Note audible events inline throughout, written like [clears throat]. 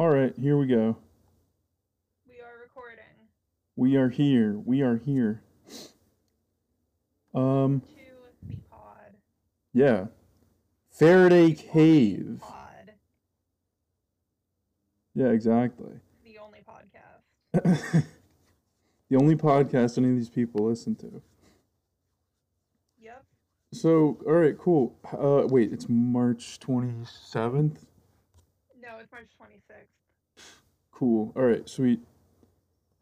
All right, here we go. We are recording. We are here. We are here. Um, To the pod. yeah. Faraday Cave. Pod. Yeah, exactly. The only podcast. [laughs] the only podcast any of these people listen to. Yep. So, all right, cool. Uh, wait, it's March 27th? No, it's March 26th. Cool. All right, sweet.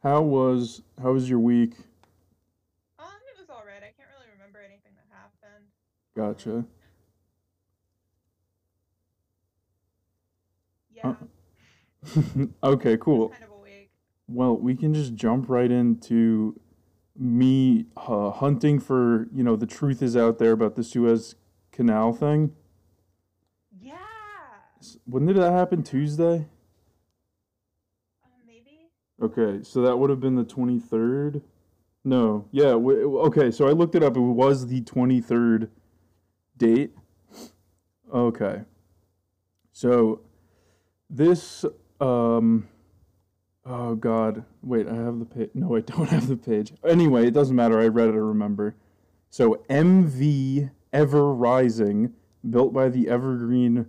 How was how was your week? Um, it was alright. I can't really remember anything that happened. Gotcha. Yeah. [laughs] okay, it was cool. Kind of. Well, we can just jump right into me uh, hunting for, you know, the truth is out there about the Suez Canal thing. When did that happen? Tuesday? Um, maybe. Okay, so that would have been the 23rd? No. Yeah, w- okay, so I looked it up. It was the 23rd date. Okay. So this um oh god. Wait, I have the page. No, I don't [laughs] have the page. Anyway, it doesn't matter. I read it, I remember. So MV Ever Rising, built by the Evergreen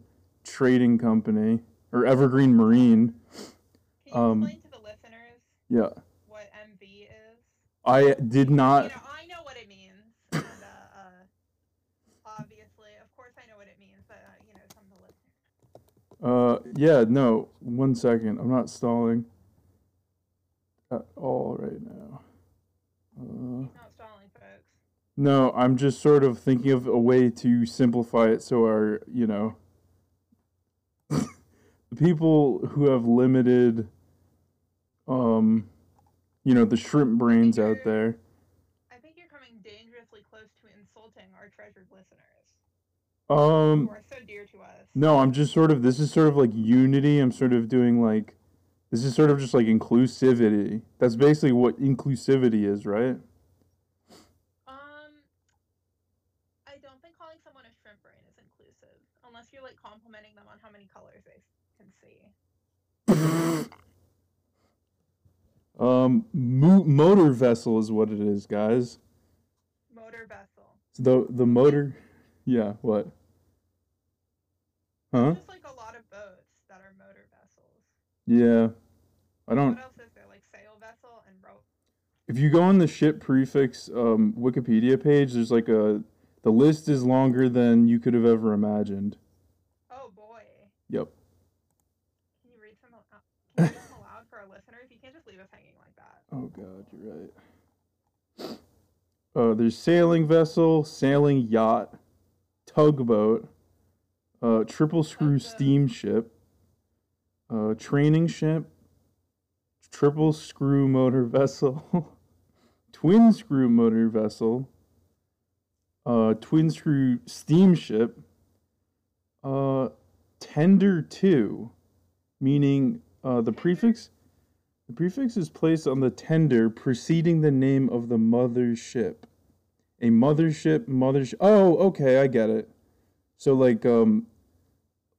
Trading Company or Evergreen Marine. Can you Um, explain to the listeners Yeah. what MV is? I did not you know, I know what it means. [laughs] And, uh, uh, obviously, of course, I know what it means, but uh, you know, some of the listeners. Uh, yeah, no. One second. I'm not stalling at all right now. Uh, He's not stalling, folks. no, I'm just sort of thinking of a way to simplify it so our, you know, people who have limited, um, you know, the shrimp brains out there. I think you're coming dangerously close to insulting our treasured listeners, Um, who are so dear to us. No, I'm just sort of this is sort of like unity. I'm sort of doing like this is sort of just like inclusivity. That's basically what inclusivity is, right? Um, I don't think calling someone a shrimp brain is inclusive, unless you're like complimenting them on how many colors they can see. [laughs] um mo- motor vessel is what it is, guys. Motor vessel. The the motor yeah, what? Huh? Just like a lot of boats that are motor vessels. Yeah. I don't What else is there? Like sail vessel and rope. if you go on the ship prefix um Wikipedia page, there's like a the list is longer than you could have ever imagined. Oh boy. Yep. Can you read some? al- uh, Can you read some aloud for our listeners? You can't just leave us hanging like that. Oh god, you're right. Uh, there's sailing vessel, sailing yacht, tugboat, uh, triple screw steamship, uh, training ship, triple screw motor vessel, [laughs] twin screw motor vessel, uh, twin screw steamship, uh, tender two, meaning uh, the prefix the prefix is placed on the tender preceding the name of the mother ship. A mothership, mothership. Oh, okay, I get it. So like um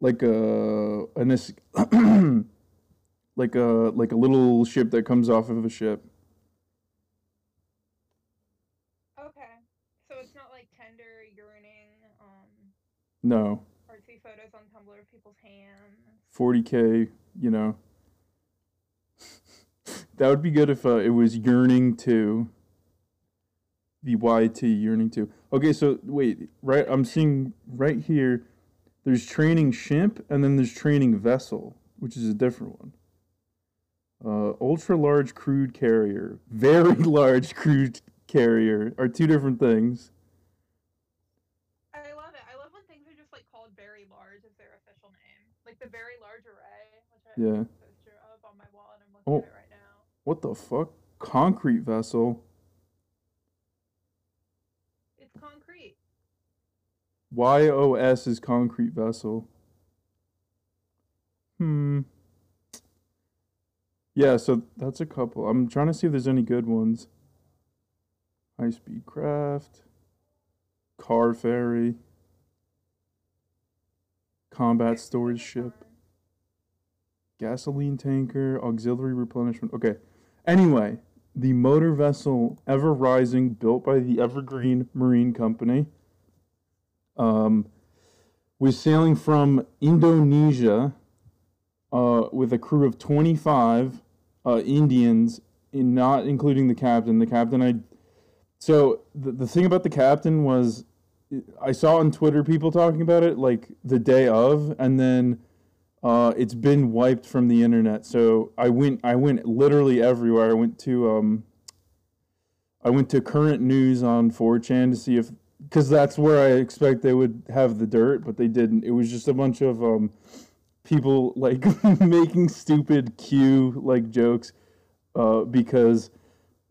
like a an [clears throat] like a like a little ship that comes off of a ship. Okay. So it's not like tender, yearning, um, No. artsy photos on Tumblr of people's hands. 40k, you know. That would be good if uh, it was yearning to the YT yearning to. Okay, so wait, right I'm seeing right here there's training ship and then there's training vessel, which is a different one. Uh, ultra large crude carrier, very [laughs] large crude carrier are two different things. I love it. I love when things are just like called very large as their official name. Like the very large array, which I Yeah. have a poster of on my wall and I'm looking Oh. at it right. What the fuck? Concrete vessel. It's concrete. YOS is concrete vessel. Hmm. Yeah, so that's a couple. I'm trying to see if there's any good ones. High speed craft. Car ferry. Combat storage ship. gasoline tanker, auxiliary replenishment. Okay. Anyway, the motor vessel Ever Rising, built by the Evergreen Marine Company, um, was sailing from Indonesia uh, with a crew of 25 uh, Indians, in not including the captain. The captain, I. So the, the thing about the captain was, I saw on Twitter people talking about it like the day of, and then uh, it's been wiped from the internet. So I went, I went literally everywhere. I went to, um, I went to current news on 4chan to see if, because that's where I expect they would have the dirt, but they didn't. It was just a bunch of um, people like [laughs] making stupid Q like jokes uh, because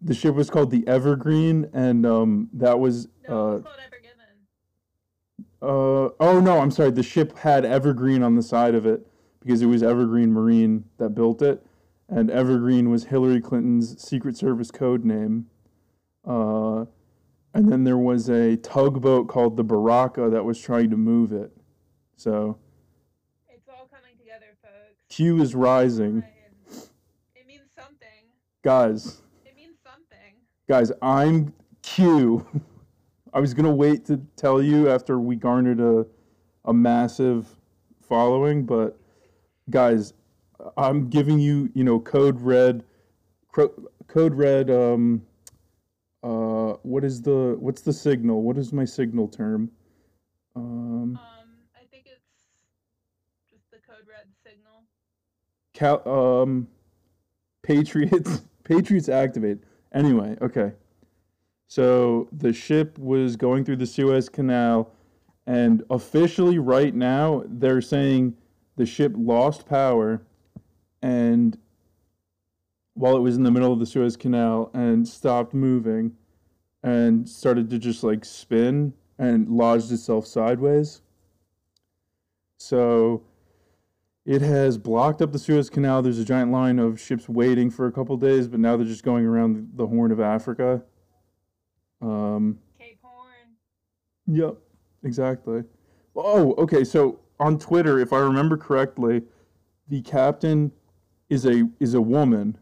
the ship was called the Evergreen, and um, that was. No, Uh, it's called Evergiven. uh, oh no, I'm sorry. The ship had Evergreen on the side of it because it was Evergreen Marine that built it, and Evergreen was Hillary Clinton's Secret Service code name. Uh, and then there was a tugboat called the Baraka that was trying to move it. So It's all coming together, folks. Q is rising, It means something. guys. It means something. Guys, I'm Q. [laughs] I was gonna wait to tell you after we garnered a a massive following, but guys, I'm giving you, you know, code red, code red. Um, uh, what is the what's the signal? What is my signal term? Um, Um, I think it's just the code red signal. Cal- um, Patriots, [laughs] Patriots activate. Anyway, okay. So the ship was going through the Suez Canal, and officially, right now, they're saying the ship lost power, and while it was in the middle of the Suez Canal, and stopped moving, and started to just like spin and lodged itself sideways. So it has blocked up the Suez Canal. There's a giant line of ships waiting for a couple days, but now they're just going around the Horn of Africa. Um, Cape Horn. yep, exactly. Oh, okay. So on Twitter, if I remember correctly, the captain is a is a woman,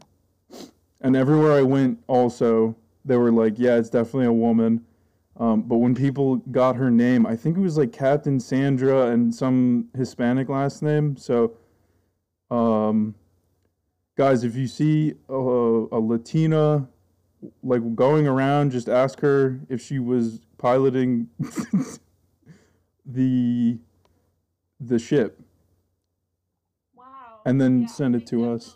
and everywhere I went, also they were like, "Yeah, it's definitely a woman." Um, but when people got her name, I think it was like Captain Sandra and some Hispanic last name. So, um, guys, if you see a, a Latina like going around, just ask her if she was piloting [laughs] the the ship. Wow. And then Yeah, send it to us.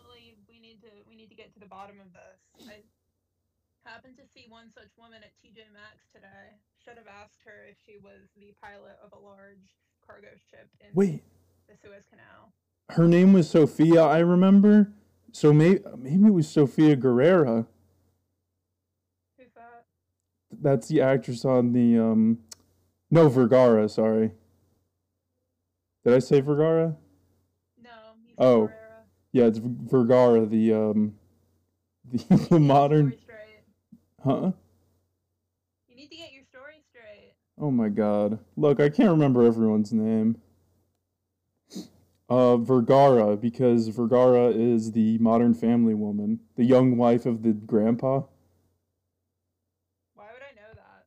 We need to we need to get to the bottom of this. I happened to see one such woman at TJ Maxx today. Should have asked her if she was the pilot of a large cargo ship in Wait, the Suez Canal. her name was Sophia. I remember. So maybe maybe it was Sophia Guerrera. Who's that? That's the actress on the um, no Vergara. Sorry. Did I say Vergara? No. Oh. Yeah, it's Vergara, the um, the, [laughs] the modern, story straight. huh? You need to get your story straight. Oh my God! Look, I can't remember everyone's name. Uh, Vergara, because Vergara is the Modern Family woman, the young wife of the grandpa. Why would I know that?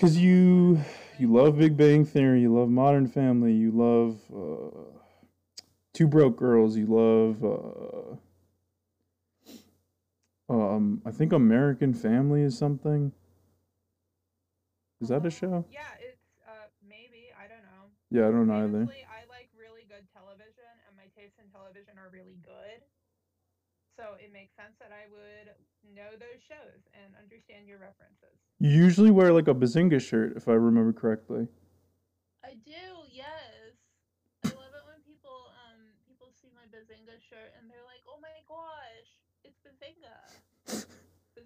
Cause you you love Big Bang Theory, you love Modern Family, you love uh, Two Broke Girls, you love uh, um I think American Family is something. Is that a Um, show? Yeah, it's uh maybe I don't know. Yeah, I don't know either. I like really good television, and my tastes in television are really good. So it makes sense that I would know those shows and understand your references. You usually wear like a Bazinga shirt, if I remember correctly. I do, yes. I love it when people um people see my Bazinga shirt and they're like, "Oh my gosh, it's Bazinga." Bazinga's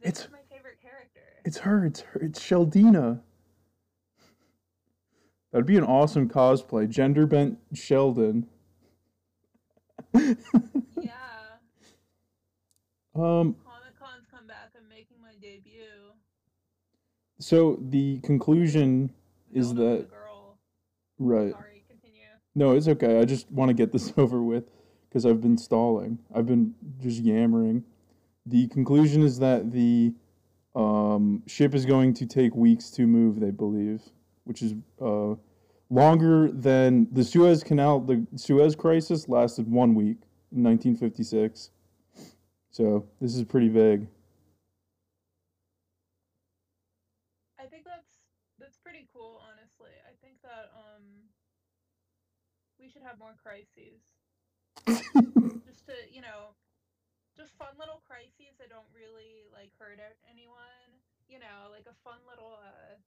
It's- my favorite character. It's her. It's her. It's Sheldina. That'd be an awesome cosplay. Gender bent Sheldon. yeah. [laughs] um. Comic Con's come back. I'm making my debut. So the conclusion is that right. Sorry, continue. No, it's okay. I just want to get this [laughs] over with. because I've been stalling. I've been just yammering. The conclusion is that the um, ship is going to take weeks to move, they believe, which is uh, longer than the Suez Canal. The Suez Crisis lasted one week in 1956. So this is pretty vague. I think that's that's pretty cool, honestly. I think that um we should have more crises. [laughs] just to, you know, just fun little crises that don't really like hurt anyone. You know, like a fun little uh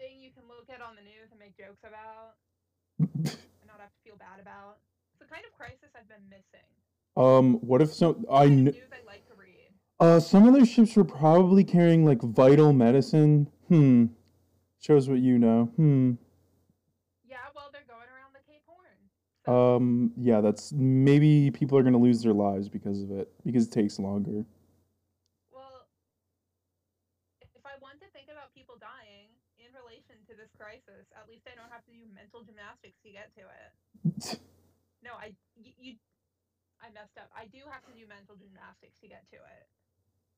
thing you can look at on the news and make jokes about [laughs] and not have to feel bad about. It's the kind of crisis I've been missing. Um, what if so? I kn- news I like to read. uh, some of their ships were probably carrying like vital medicine. Hmm. Shows what you know. Hmm. Yeah, well, they're going around the Cape Horn. So, Um. Yeah. That's maybe people are gonna lose their lives because of it because it takes longer. well, if I want to think about people dying in relation to this crisis, at least I don't have to do mental gymnastics to get to it. [laughs] No, I y- you, I messed up. I do have to do mental gymnastics to get to it.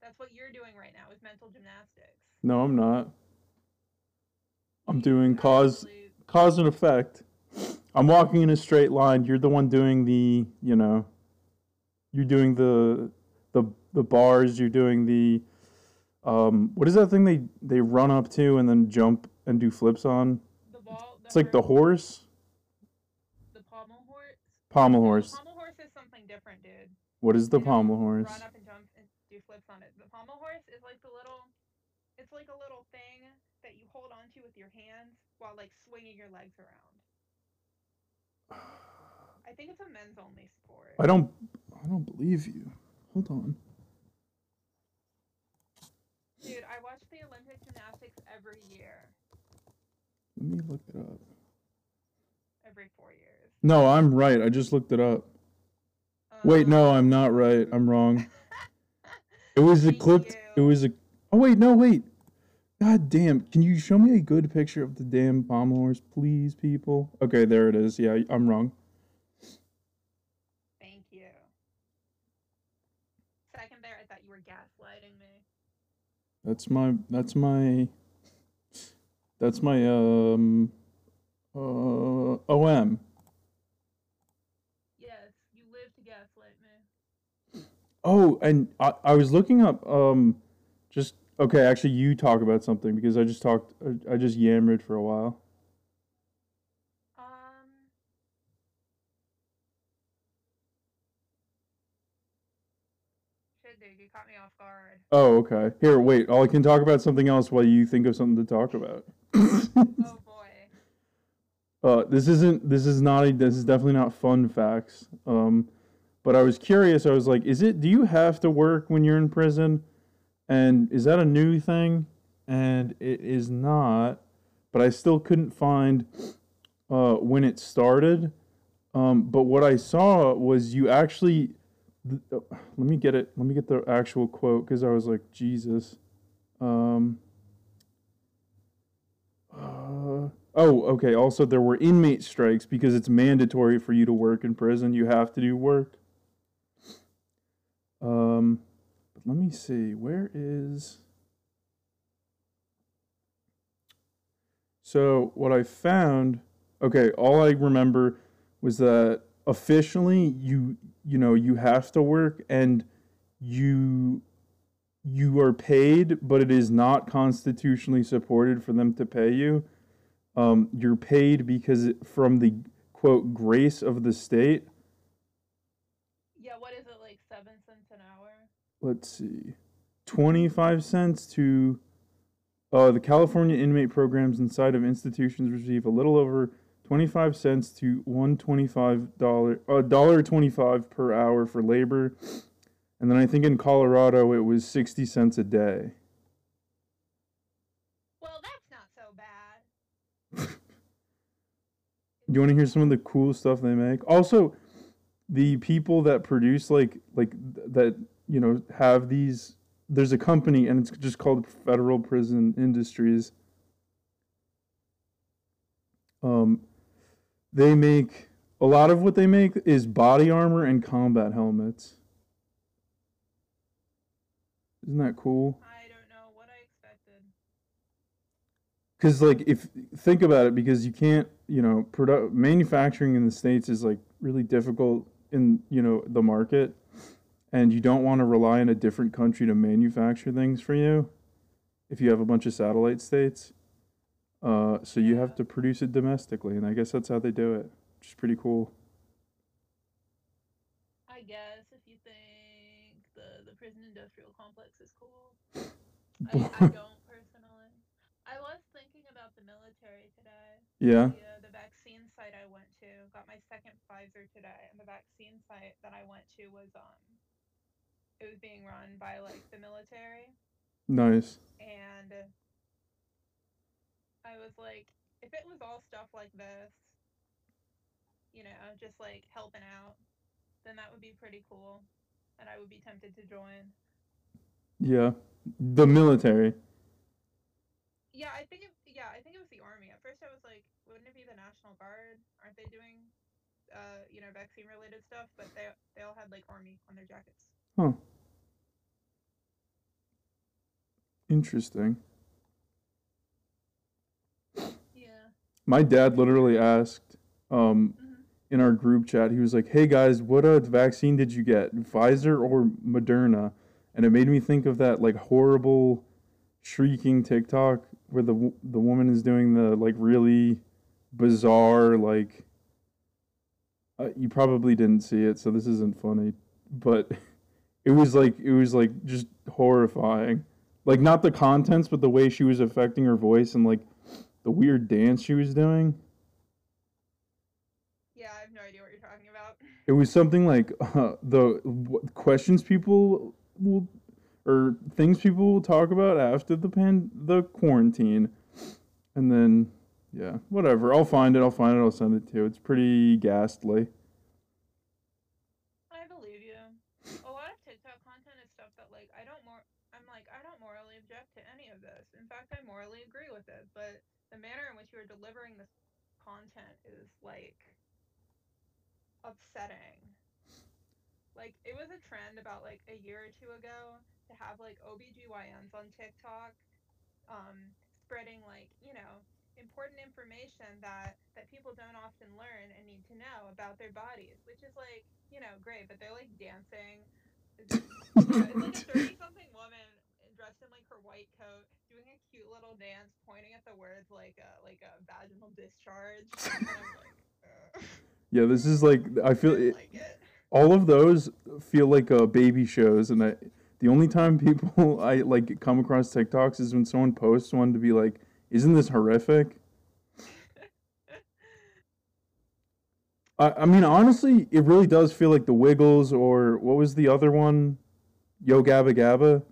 That's what you're doing right now is mental gymnastics. No, I'm not. I'm doing cause absolute- cause and effect. I'm walking in a straight line. You're the one doing the, you know, you're doing the the the bars, you're doing the um what is that thing they they run up to and then jump and do flips on? the ball. It's like the horse, The pommel horse. pommel horse. The pommel horse is something different, dude. What is the pommel horse? Run up and jump and do flips on it. The pommel horse is like the little. It's like a little thing that you hold onto with your hands while like swinging your legs around. I think it's a men's only sport. I don't I don't believe you. Hold on. Dude, I watch the Olympic gymnastics every year, Let me look it up. every four years. No, I'm right. I just looked it up. Wait, no, I'm not right. I'm wrong. [laughs] It was a. It was a. Oh wait, no, wait. God damn! Can you show me a good picture of the damn bomb horse, please, people? Okay, there it is. Yeah, I'm wrong. Thank you. Second there, I thought you were gaslighting me. That's my. That's my. That's my um. Uh, OM. Yes, you live to gaslight me. Oh, and I, I was looking up um, just okay. Actually, you talk about something because I just talked. I- I just yammered for a while. Um. You caught me off guard. Oh, okay. Here, wait. I can talk about something else while you think of something to talk about. Oh [laughs] boy. uh, this isn't. This is not. A, this is definitely not fun facts. Um, but I was curious. I was like, is it? Do you have to work when you're in prison? And is that a new thing? And it is not. But I still couldn't find uh, when it started. Um, but what I saw was you actually. uh, let me get it. Let me get the actual quote because I was like, Jesus. Um, uh, oh, okay. Also, there were inmate strikes because it's mandatory for you to work in prison. You have to do work. Um, let me see. Where is. So, what I found. Okay, all I remember was that officially you you know you have to work and you you are paid but it is not constitutionally supported for them to pay you um, you're paid because from the quote grace of the state Yeah, what is it like seven cents an hour? Let's see 25 cents to uh, the california inmate programs inside of institutions receive a little over 25 cents to 125 dollar uh, dollar 25 per hour for labor and then i think in colorado it was 60 cents a day Well, that's not so bad. Do [laughs] you want to hear some of the cool stuff they make? Also, the people that produce like like th- that you know have these. There's a company and it's just called Federal Prison Industries. Um, they make a lot of what they make is body armor and combat helmets. Isn't that cool? I don't know what I expected. Because like if think about it, because you can't, you know, produ- manufacturing in the states is like really difficult in you know the market, and you don't want to rely on a different country to manufacture things for you. If you have a bunch of satellite states, uh, so you have to produce it domestically, and I guess that's how they do it, which is pretty cool. I guess if you think the the prison industrial complex is cool. [laughs] I, I don't personally. I was thinking about the military today. yeah, The, uh, the vaccine site I went to got my second Pfizer today, and the vaccine site that I went to was um, it was being run by like the military, nice. and I was like, if it was all stuff like this, you know, just like helping out, then that would be pretty cool, and I would be tempted to join. Yeah, the military. Yeah, I think it, yeah, I think it was the army. At first, I was like, wouldn't it be the National Guard? Aren't they doing, uh, you know, vaccine related stuff? But they they all had like army on their jackets. Huh. Interesting. Yeah. My dad literally asked um, hmm in our group chat, he was like, "Hey guys, what uh, vaccine did you get? Pfizer or Moderna?" And it made me think of that like horrible shrieking TikTok where the the woman is doing the like really bizarre like uh, you probably didn't see it, so this isn't funny, but [laughs] it was like it was like just horrifying. Like not the contents, but the way she was affecting her voice and like the weird dance she was doing. Yeah, I have no idea what you're talking about. It was something like uh, the w- questions people will or things people will talk about after the pan the quarantine, and then yeah, whatever. I'll find it. I'll find it. I'll send it to you. It's pretty ghastly. I believe you. A lot of TikTok content is stuff that like I don't more. I'm like I don't morally object to any of this. In fact, I morally agree with it. But the manner in which you are delivering this content is like upsetting. Like it was a trend about like a year or two ago to have like OBGYNs on TikTok um spreading like, you know, important information that that people don't often learn and need to know about their bodies, which is like, you know, great, but they're like dancing. It's, you know, it's like a [laughs] 30 something woman dressed in like her white coat doing a cute little dance pointing at the words like a like a vaginal discharge. [laughs] And like, Yeah, this is like I feel it, like it. all of those feel like uh, baby shows, and I the only time people [laughs] I like come across TikToks is when someone posts one to be like, "Isn't this horrific?" [laughs] I, I mean, honestly, it really does feel like the Wiggles or what was the other one, Yo Gabba Gabba,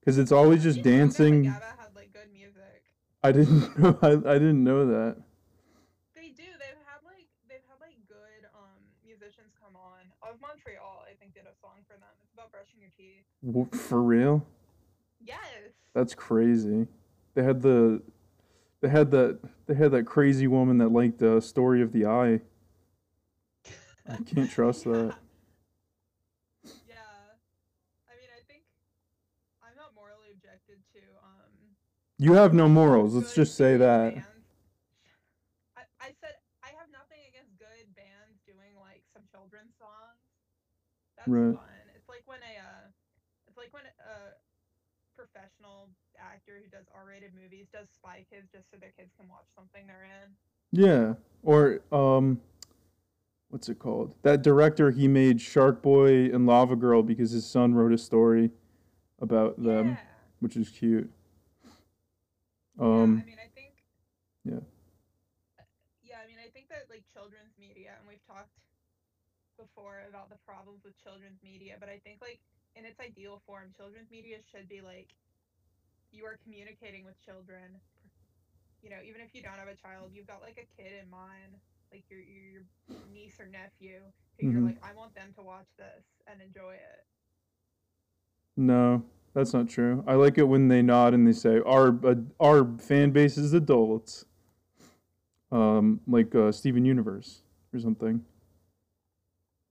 because it's always just Didn't Yo Gabba dancing. Gabba had like good music. I didn't [laughs] know. I, I didn't know that. They do. They've had like they've had like good um musicians come on. Of Montreal, I think did a song for them. It's about brushing your teeth. W- For real? Yes. That's crazy. They had the, they had that, they had that crazy woman that liked the story of the eye. I can't trust [laughs] that. Yeah. I mean, I think I'm not morally objected to um You have no morals. Let's just say that. I, I said I have nothing against good bands doing like some children's songs. That's Right. fun. It's like when a uh, it's like when a professional actor who does R-rated movies does Spy Kids just so their kids can watch something they're in. Yeah. Or um, what's it called? That director he made Shark Boy and Lava Girl because his son wrote a story about them, yeah. which is cute. Yeah, Um, I mean, I think. yeah. Yeah, I mean, I think that like children's media, and we've talked before about the problems with children's media, but I think like in its ideal form, children's media should be like you are communicating with children. You know, even if you don't have a child, you've got like a kid in mind, like your your niece or nephew, who you're Mhm. like, I want them to watch this and enjoy it. no, that's not true. I like it when they nod and they say our uh, our fan base is adults. Um, like uh, Steven Universe or something.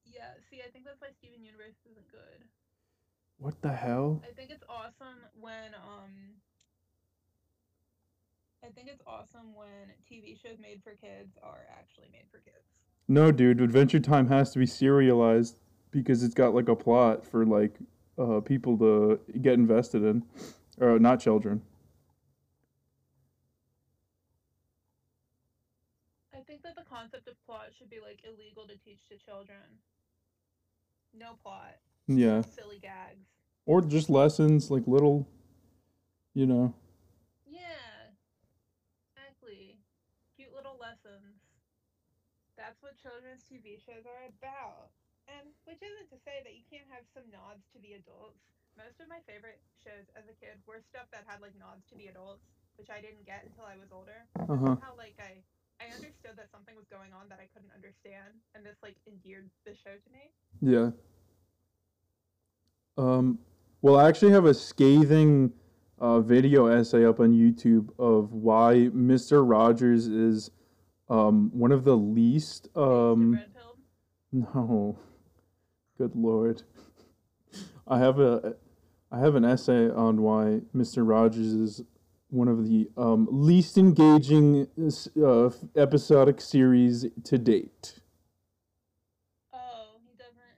Yeah, see, I think that's why Steven Universe isn't good. What the hell? I think it's awesome when um I think it's awesome when TV shows made for kids are actually made for kids. No, dude, Adventure Time has to be serialized because it's got like a plot for like uh, people to get invested in, or not children. I think that the concept of plot should be like illegal to teach to children. No plot, Yeah, silly gags. or just lessons, like little, you know. Yeah, exactly. Cute little lessons. That's what children's TV shows are about. And which isn't to say that you can't have some nods to the adults. Most of my favorite shows as a kid were stuff that had like nods to the adults, which I didn't get until I was older. Uh huh. How like I I understood that something was going on that I couldn't understand, and this like endeared the show to me. Yeah. Um. Well, I actually have a scathing uh, video essay up on YouTube of why Mister Rogers is um one of the least um. [laughs] No. Good lord. I have a I have an essay on why Mr. Rogers is one of the um, least engaging uh, episodic series to date. Oh, he doesn't.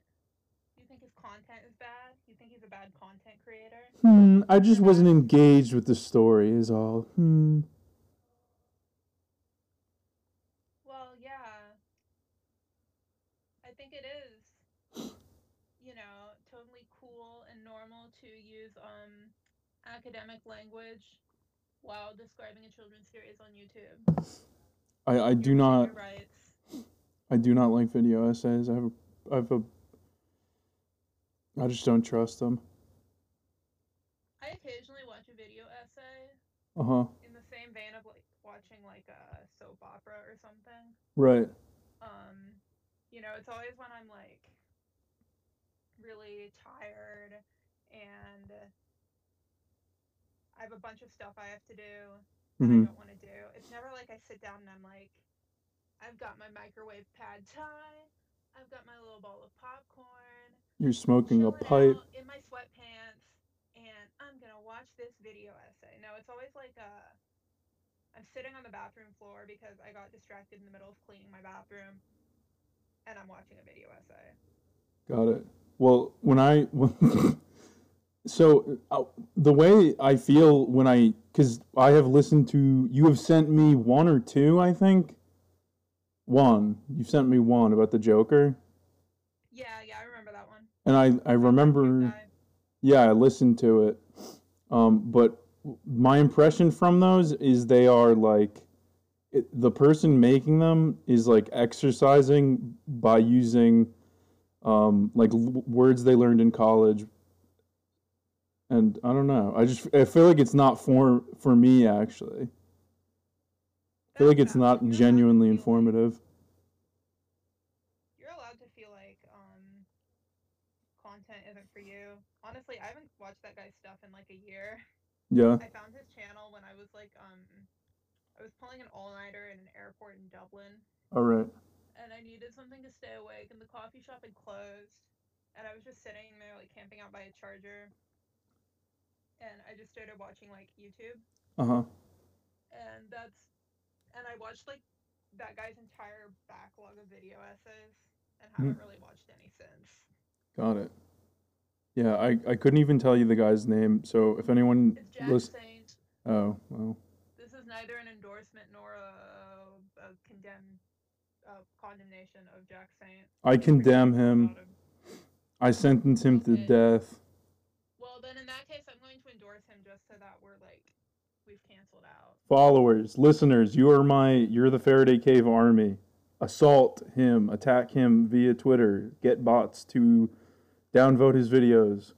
You think his content is bad? You think he's a bad content creator? Hmm, I just wasn't engaged with the story is all. Hmm. Well, yeah. I think it is, you know, totally cool and normal to use um academic language while describing a children's series on YouTube. I, I do not. I do not like video essays. I have a I have a I just don't trust them. I occasionally watch a video essay Uh-huh. in the same vein of like watching like a soap opera or something. Right. Um, you know, it's always when I'm like really tired and I have a bunch of stuff I have to do that Mhm. I don't want to do. It's never like I sit down and I'm like, I've got my microwave pad thai, I've got my little bowl of popcorn, You're smoking a pipe. in my sweatpants, and I'm gonna watch this video essay. No, it's always like uh, I'm sitting on the bathroom floor because I got distracted in the middle of cleaning my bathroom, and I'm watching a video essay. Got it. Well, when I [laughs] so uh, the way I feel when I because I have listened to you have sent me one or two I think. One. You've sent me one about the Joker. Yeah, yeah, I remember that one. and I I Sounds like a cute remember yeah I listened to it. Um but my impression from those is they are like it, the person making them is like exercising by using um like l- words they learned in college and i don't know. I just i feel like it's not for for me actually. I feel like it's not valid. You're allowed to genuinely informative. You're allowed to feel like um, content isn't for you. Honestly, I haven't watched that guy's stuff in like a year. yeah. I found his channel when I was like, um, I was pulling an all-nighter in an airport in Dublin, all right. And I needed something to stay awake, and the coffee shop had closed, and I was just sitting there like camping out by a charger, and I just started watching like YouTube, uh-huh. And that's, and I watched like that guy's entire backlog of video essays, and haven't really watched any since. got it. Yeah i i couldn't even tell you the guy's name. So if anyone It's Jack listen Saint. oh well. This is neither an endorsement nor a, a condemn, a condemnation of Jack Saint. i condemn him. i sentence him to death. Well, then in that case, I'm going to endorse him just so [laughs] [laughs] that we're like, we've canceled out. followers, listeners, you are my you're the Faraday Cave army. Assault him, attack him via Twitter, get bots to downvote his videos.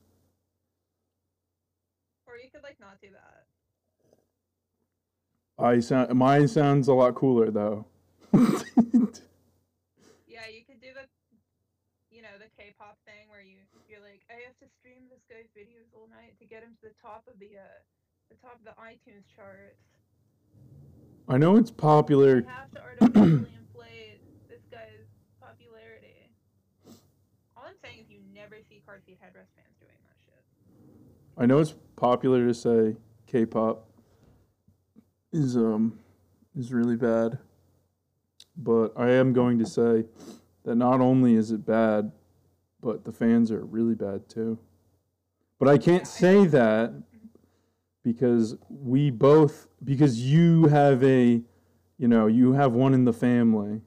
Or you could like not do that. I sound mine sounds a lot cooler though. [laughs] Yeah, you could do the, you know, the K-pop thing where you you're like, I have guy's videos all night to get him to the top of the uh, the top of the iTunes charts. I know it's popular. I have to artificially [clears throat] inflate this guy's popularity. All I'm saying is you never see car seat headrest fans doing that shit. I know it's popular to say K-pop is um is really bad, but I am going to say that not only is it bad, but the fans are really bad too. But I can't say that because we both because you have a you know, you have one in the family.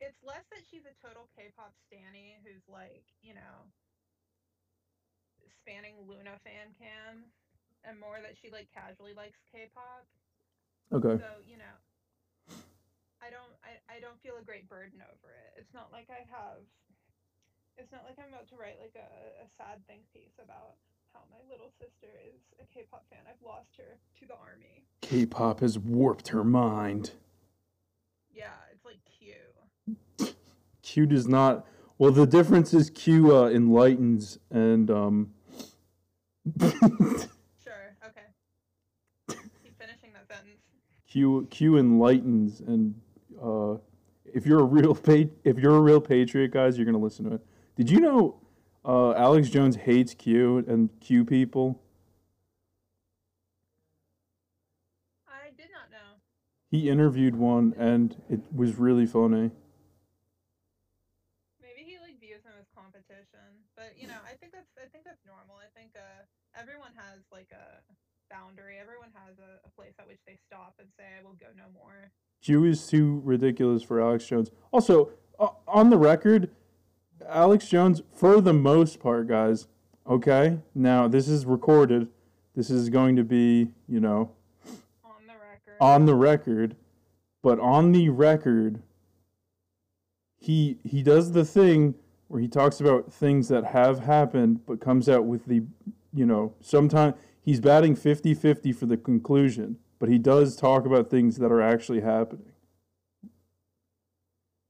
It's less that she's a total K-pop stanny who's like, you know, spanning Loona fan cams, and more that she like casually likes K-pop. Okay. So you know, I don't, I, I don't feel a great burden over it. It's not like I have. It's not like I'm about to write like a, a sad think piece about how my little sister is a K-pop fan. I've lost her to the army. K-pop has warped her mind. Yeah, it's like Q. [laughs] Q does not. Well, the difference is Q uh, enlightens and um. [laughs] Sure. Okay. Keep finishing that sentence. Q Q enlightens and uh, if you're a real pa- if you're a real patriot, guys, you're gonna listen to it. Did you know uh, Alex Jones hates Q and Q people? I did not know. He interviewed one and it was really funny. Maybe he like views them as competition, but you know, I think that's I think that's normal. I think uh, everyone has like a boundary. Everyone has a, a place at which they stop and say, "I will go no more." Q is too ridiculous for Alex Jones. Also, uh, on the record, Alex Jones, for the most part, guys. Okay, now this is recorded. This is going to be, you know, On the record. on the record, but on the record, he he does the thing where he talks about things that have happened, but comes out with the, you know, sometimes he's batting 50-50 for the conclusion, but he does talk about things that are actually happening.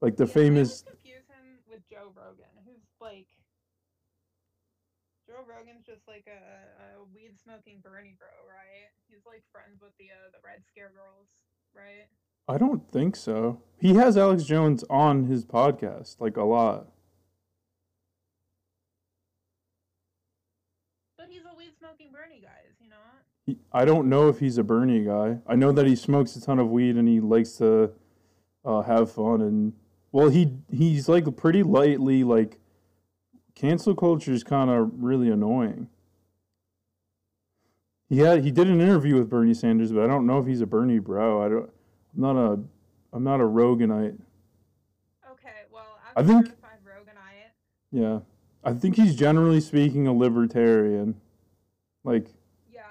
Like the Yeah, famous, always confuse him with Joe Rogan, who's like. Joe Rogan's just like a, a weed smoking Bernie bro, right? He's like friends with the uh, the Red Scare girls, right? I don't think so. He has Alex Jones on his podcast like a lot. But he's a weed smoking Bernie guy, is he not? He, I don't know if he's a Bernie guy. I know that he smokes a ton of weed and he likes to uh, have fun and well, he he's like pretty lightly like cancel culture is kind of really annoying. He had he did an interview with Bernie Sanders, but I don't know if he's a Bernie bro. I don't. I'm not a I'm not a Roganite. Okay, well, I I'm think- certified Roganite. Yeah, I think he's generally speaking a libertarian. Like Yeah,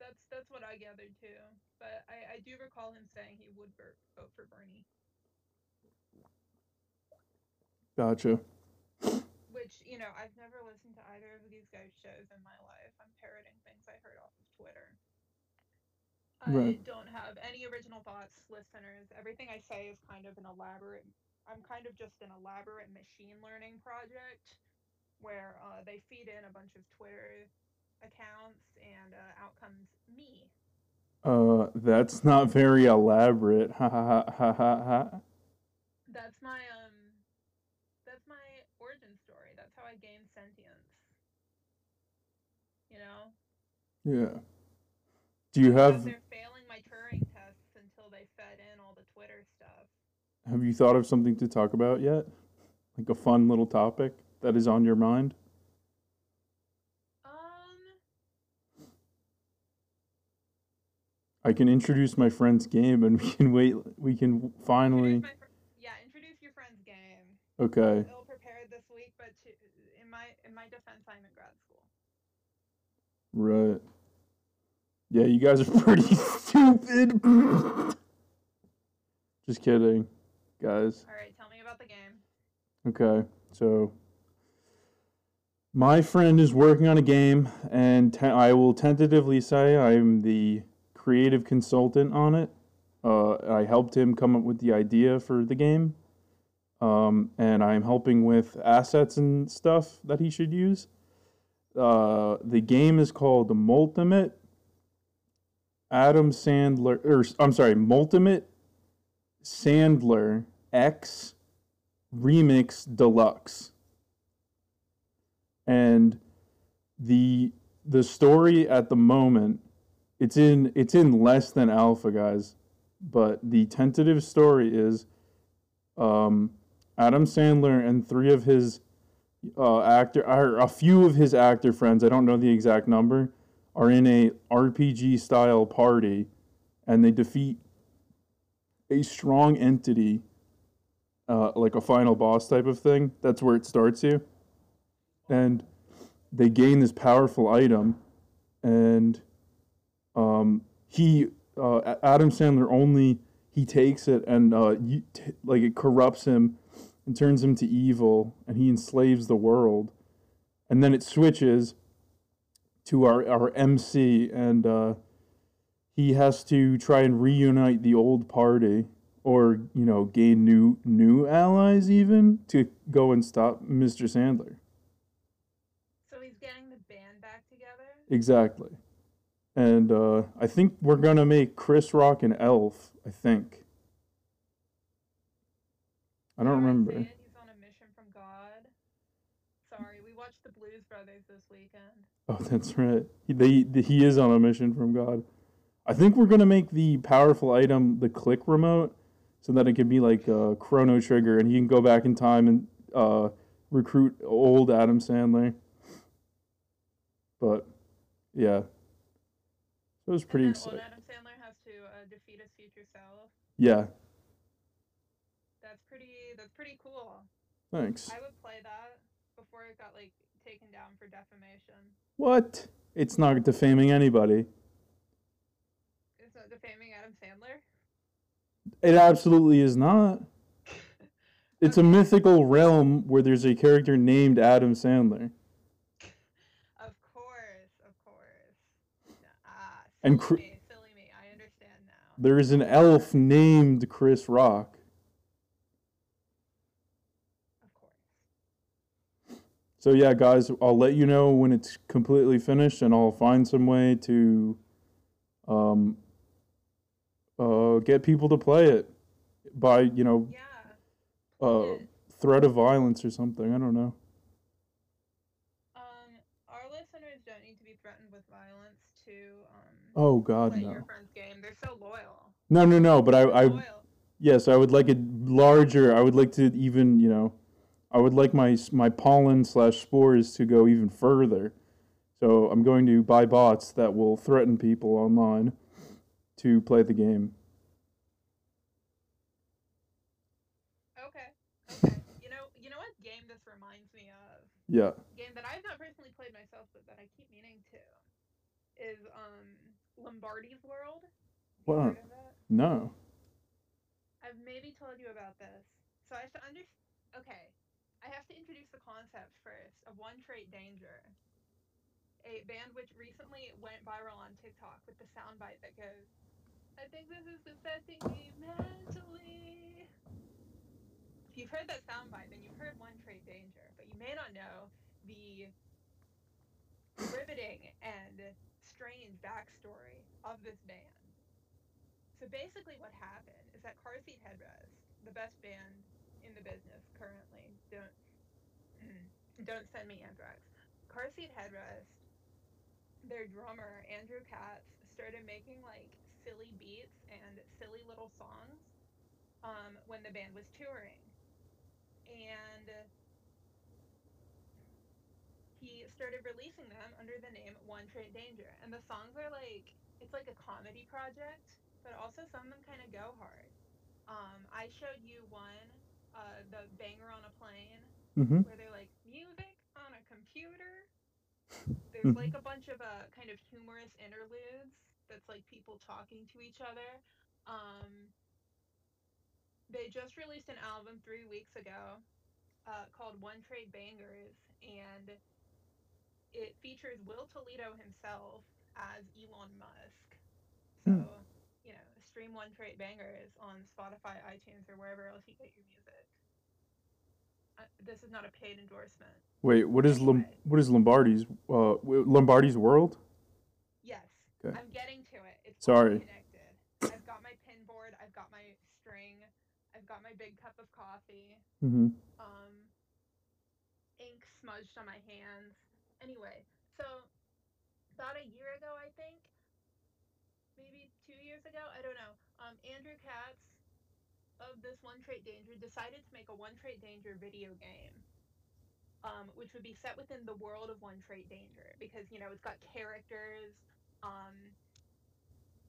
that's that's what I gathered too. But I, I do recall him saying he would vote for Bernie, Gotcha. You know I've never listened to either of these guys' shows in my life. I'm parroting things I heard off of Twitter. I don't have any original thoughts, listeners. Everything I say is kind of an elaborate. I'm kind of just an elaborate machine learning project where uh, they feed in a bunch of Twitter accounts and uh, out comes me. Uh, that's not very elaborate. Ha ha ha ha ha ha. That's my um that's my origin story. That's how I gained sentience. You know? Yeah. Do you Because have they're failing my Turing tests until they fed in all the Twitter stuff. have you thought of something to talk about yet? Like a fun little topic that is on your mind? Um I can introduce my friend's game and we can wait we can finally introduce fr- yeah, introduce your friend's game. Okay. Ill prepared this week, but to, in my in my defense, I'm in grad. Right. Yeah, you guys are [laughs] pretty stupid. Just kidding, guys. All right, tell me about the game. Okay, so my friend is working on a game, and te- I will tentatively say I'm the creative consultant on it. Uh, I helped him come up with the idea for the game, um, and I'm helping with assets and stuff that he should use. Uh, the game is called Multimate Adam Sandler, or I'm sorry, Multimate Sandler X remix deluxe. And the the story at the moment it's in it's in less than alpha guys but the tentative story is um, adam sandler and three of his uh, actor or a few of his actor friends i don't know the exact number are in a rpg style party and they defeat a strong entity uh, like a final boss type of thing. That's where it starts you and they gain this powerful item, and um, he uh, Adam Sandler only he takes it and uh, you, t- like it corrupts him and turns him to evil, and he enslaves the world, and then it switches to our our MC, and uh, he has to try and reunite the old party or you know gain new new allies even to go and stop Mr. Sandler. So he's getting the band back together? Exactly. And uh, I think we're gonna make Chris Rock an elf. I think. I don't remember. He's on a mission from God. Sorry, we watched the Blues Brothers this weekend. Oh, that's right. He, they, he is on a mission from God. I think we're gonna make the powerful item the click remote, so that it can be like a Chrono Trigger, and he can go back in time and uh, recruit old Adam Sandler. But yeah. It was pretty exciting. Adam Sandler has to uh, defeat his future self. Yeah. That's pretty. That's pretty cool. Thanks. I would play that before it got like taken down for defamation. What? It's not defaming anybody. It's not defaming Adam Sandler. It absolutely is not. [laughs] It's okay. a mythical realm where there's a character named Adam Sandler. Of course, of course. Ah, and Cr- me, silly me. I understand now. There is an elf named Chris Rock. Of course. So yeah, guys, I'll let you know when it's completely finished, and I'll find some way to, um, uh, get people to play it by you know, yeah, uh, threat of violence or something. I don't know. Um, our listeners don't need to be threatened with violence to um, oh God, play no. your friend's game. They're so loyal. No, no, no. But I, I, yes, I would like it larger. I would like to even, you know, I would like my my pollen slash spores to go even further. So I'm going to buy bots that will threaten people online to play the game. Okay. Okay. you know, you know what game this reminds me of? Yeah. Game that I've not personally played myself, but that I keep meaning to is um Lombardi's World? What? No. I've maybe told you about this. So I have to under. Introduce the concept first of One Trait Danger, a band which recently went viral on TikTok with the soundbite that goes, "I think this is affecting me mentally." If you've heard that soundbite, then you've heard One Trait Danger, but you may not know the riveting and strange backstory of this band. So basically, what happened is that Car Seat Headrest, the best band in the business currently, don't don't send me Anthrax. Car Seat Headrest, their drummer Andrew Katz started making like silly beats and silly little songs um, when the band was touring, and he started releasing them under the name One Trait Danger. And the songs are like, it's like a comedy project, but also some of them kind of go hard. Um, I showed you one, uh, the Banger on a Plane, mm-hmm. where they're like, music on a computer. There's mm-hmm. like a bunch of uh, kind of humorous interludes that's like people talking to each other. Um, they just released an album three weeks ago uh, called One Trait Bangers, and it features Will Toledo himself as Elon Musk. So, mm. you know, stream One Trait Bangers on Spotify, iTunes, or wherever else you get your music. This is not a paid endorsement. Wait, what is anyway. Lom- what is Lombardi's uh, Lombardi's World? Yes, okay. I'm getting to it. It's sorry. Connected. I've got my pin board. I've got my string. I've I've got my big cup of coffee. Mm-hmm. Um, ink smudged on my hands. Anyway, so about a year ago, I think, maybe two years ago, I don't know. Um, Andrew Katz of this One Trait Danger decided to make a One Trait Danger video game. Um, which would be set within the world of One Trait Danger because you know it's got characters, um,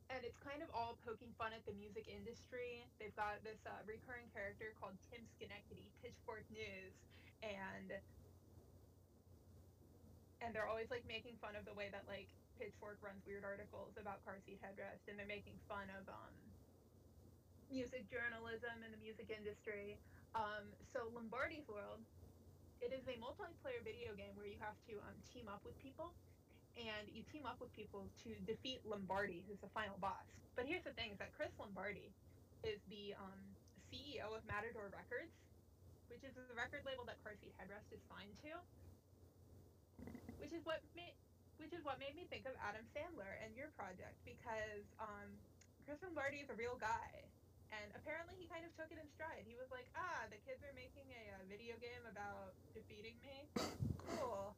and it's kind of all poking fun at the music industry. They've got this uh, recurring character called Tim Schenectady, Pitchfork News, and and they're always like making fun of the way that like Pitchfork runs weird articles about car seat headrest, and they're making fun of um, music journalism and the music industry. Um, so Lombardi's World, it is a multiplayer video game where you have to um, team up with people, and you team up with people to defeat Lombardi, who's the final boss. But here's the thing: is that Chris Lombardi is the um, CEO of Matador Records, which is the record label that Car Seat Headrest is signed to. Which is what made, which is what made me think of Adam Sandler and your project because um, Chris Lombardi is a real guy, and apparently he kind of took it in stride. He was like, "Ah, the kids are making a, uh video game about defeating me. Cool.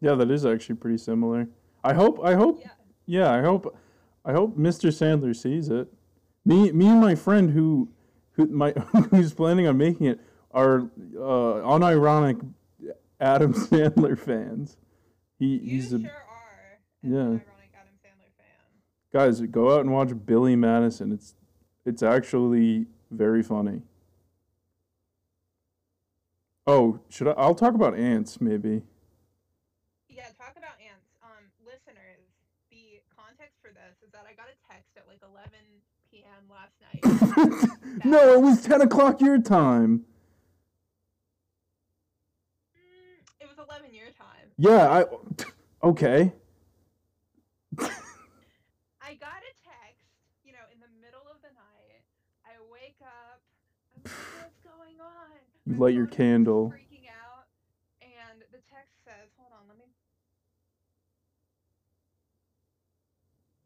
Yeah, that is actually pretty similar. I hope. I hope. Yeah. Yeah, I hope. I hope Mr. Sandler sees it. Me, me, and my friend who, who my [laughs] who's planning on making it are uh, unironic Adam Sandler fans. He You he's a sure are. An yeah. ironic Adam Sandler fan. guys. Go out and watch Billy Madison. It's it's actually very funny. Oh, should I? I'll talk about ants maybe. Yeah, talk about ants. Um, listeners, the context for this is that I got a text at like 11 p.m. last night. [laughs] no, it was ten o'clock your time. Mm, it was 11 your time. Yeah, I. Okay. I got a text, you know, in the middle of the night. I wake up. I'm like, what's going on? You light your candle. Freaking out, and the text says, "Hold on, let me,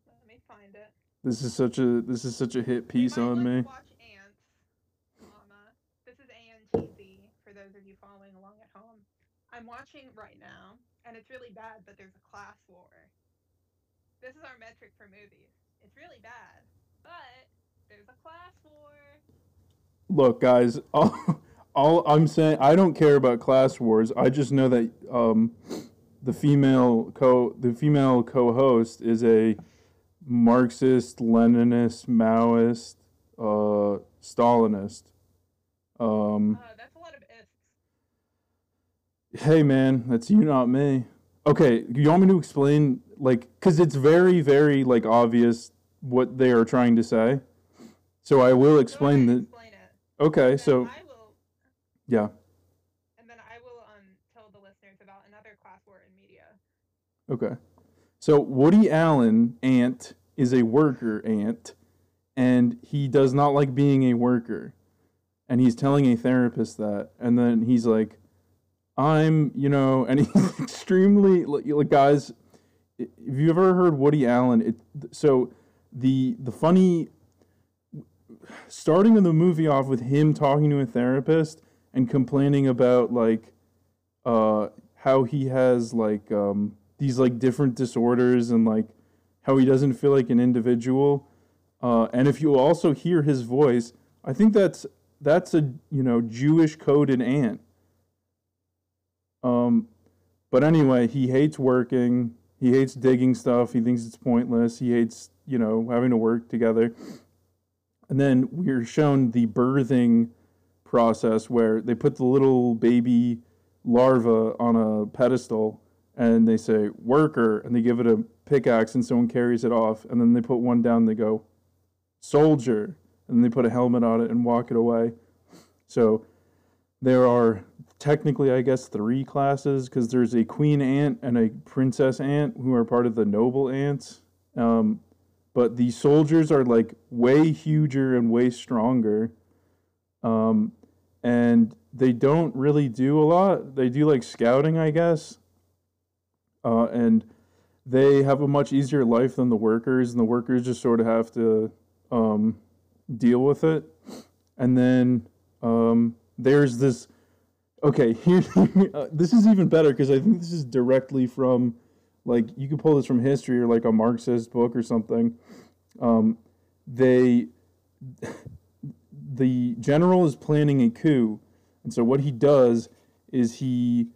let me find it." This is such a this is such a hit piece on me. Watch ants, comma. This is ANTZ for those of you following along at home. I'm watching right now, and it's really bad, but there's a class war. This is our metric for movies. It's really bad, but there's a class war. Look, guys, [laughs] all, all I'm saying, I don't care about class wars. I just know that um, the female co the female co-host is a Marxist, Leninist, Maoist, uh, Stalinist. Um, Uh, that's a lot of ifs. hey, man, that's you, not me. Okay, you want me to explain, like, because it's very, very like obvious what they are trying to say. So I will explain that. Okay, so I yeah. and then I will um tell the listeners about another class war in media. Okay. So Woody Allen ant is a worker ant and he does not like being a worker. And he's telling a therapist that and then he's like I'm, you know, [laughs] and he's extremely like, guys if you ever heard Woody Allen it so the the funny starting of the movie off with him talking to a therapist and complaining about like uh how he has like um these like different disorders and like how he doesn't feel like an individual. Uh and if you also hear his voice i think that's that's a you know jewish coded ant. Um but anyway he hates working. He hates digging stuff. He thinks it's pointless. He hates you know having to work together. And then we're shown the birthing process where they put the little baby larva on a pedestal and they say worker and they give it a pickaxe and someone carries it off and then they put one down and they go soldier and they put a helmet on it and walk it away. So there are technically i guess three classes because there's a queen ant and a princess ant who are part of the noble ants. Um, but the soldiers are like way huger and way stronger. Um, and they don't really do a lot they do like scouting i guess uh, and they have a much easier life than the workers and the workers just sort of have to um, deal with it and then um, there's this. Okay, [laughs] here. uh, this is even better because I think this is directly from, like, you could pull this from history or like a Marxist book or something. Um, they, the general is planning a coup, and so what he does is he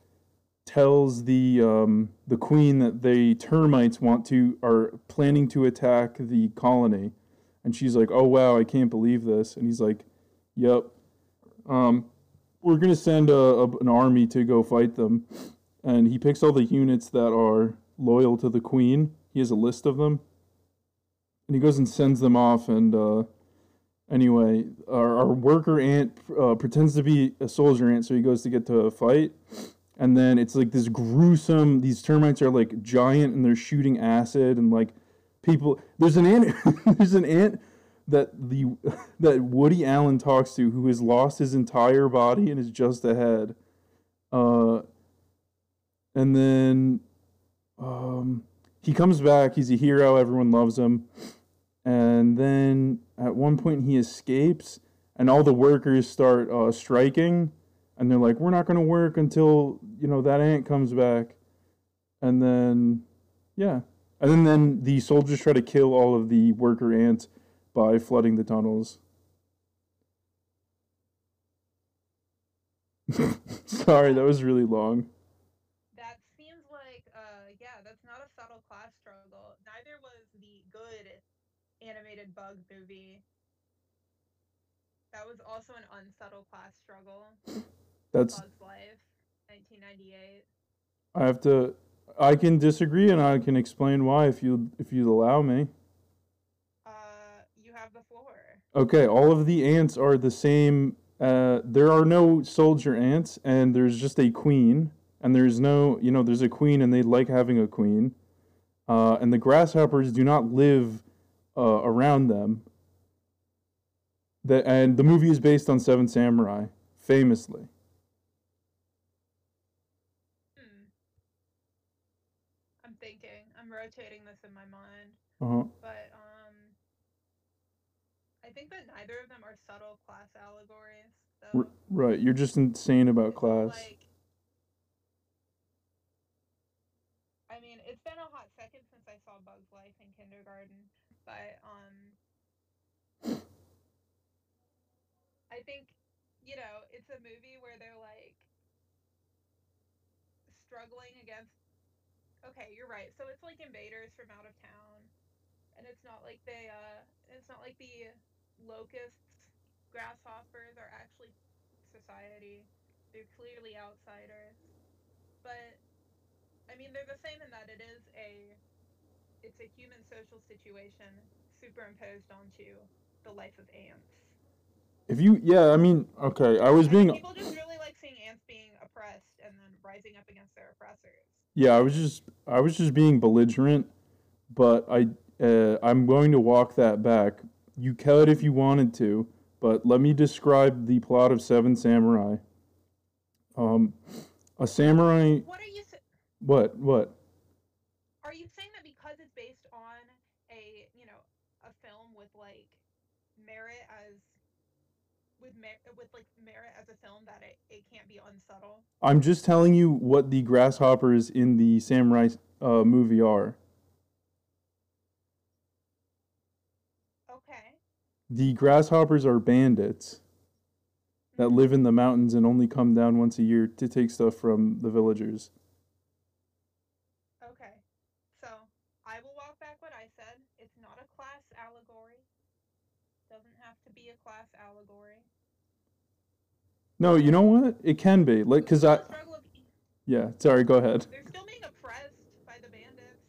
tells the um, the queen that the termites want to are planning to attack the colony, and she's like, "Oh wow, I can't believe this," and he's like, "Yep, um, we're gonna send a, a, an army to go fight them," and he picks all the units that are loyal to the queen. He has a list of them, and he goes and sends them off. And uh, anyway, our, our worker ant uh, pretends to be a soldier ant, so he goes to get to a fight. And then it's like this gruesome these termites are like giant and they're shooting acid and like people there's an ant [laughs] there's an ant that the [laughs] that Woody Allen talks to who has lost his entire body and is just a head uh and then um he comes back he's a hero everyone loves him and then at one point he escapes and all the workers start uh, striking and they're like, we're not going to work until you know that ant comes back, and then yeah, and then, then the soldiers try to kill all of the worker ants by flooding the tunnels. [laughs] Sorry, that was really long. That seems like, uh, yeah, that's not a subtle class struggle. Neither was the good animated bug movie. That was also an unsubtle class struggle. [laughs] That's Bug's Life, 1998. I have to. I can disagree, and I can explain why if you if you allow me. Uh, you have the floor. Okay, all of the ants are the same. Uh, there are no soldier ants, and there's just a queen, and there's no, you know, there's a queen, and they like having a queen. Uh, and the grasshoppers do not live uh, around them. The, and the movie is based on Seven Samurai, famously. Hmm. I'm thinking. I'm rotating this in my mind. Uh-huh. But, um, I think that neither of them are subtle class allegories, though. R- right, you're just insane about It's class. Like, I mean, it's been a hot second since I saw Bug's Life in kindergarten, but um, [laughs] I think you know it's a movie where they're like struggling against. Okay, you're right. So it's like invaders from out of town, and it's not like they uh, it's not like the locusts, grasshoppers are actually society. They're clearly outsiders, but I mean they're the same in that it is a it's a human social situation superimposed onto the life of ants. If you, yeah, I mean, okay, I was being, people just really like seeing ants being oppressed and then rising up against their oppressors. yeah, I was just, I was just being belligerent, but I, uh, I'm going to walk that back. You could if you wanted to, but let me describe the plot of Seven Samurai. Um, a samurai, What are you what, what? are you saying that because it's based on a you know a film with like merit as with mer- with like merit as a film that it, it can't be unsubtle? I'm just telling you what the grasshoppers in the samurai uh, movie are. Okay. The grasshoppers are bandits that mhm. live in the mountains and only come down once a year to take stuff from the villagers. Okay. So I will walk back what I said. It's not a class allegory. Doesn't have to be a class allegory. No, you know what? It can be. Like, cause I, a struggle of yeah. Sorry, go ahead. they're still being oppressed by the bandits.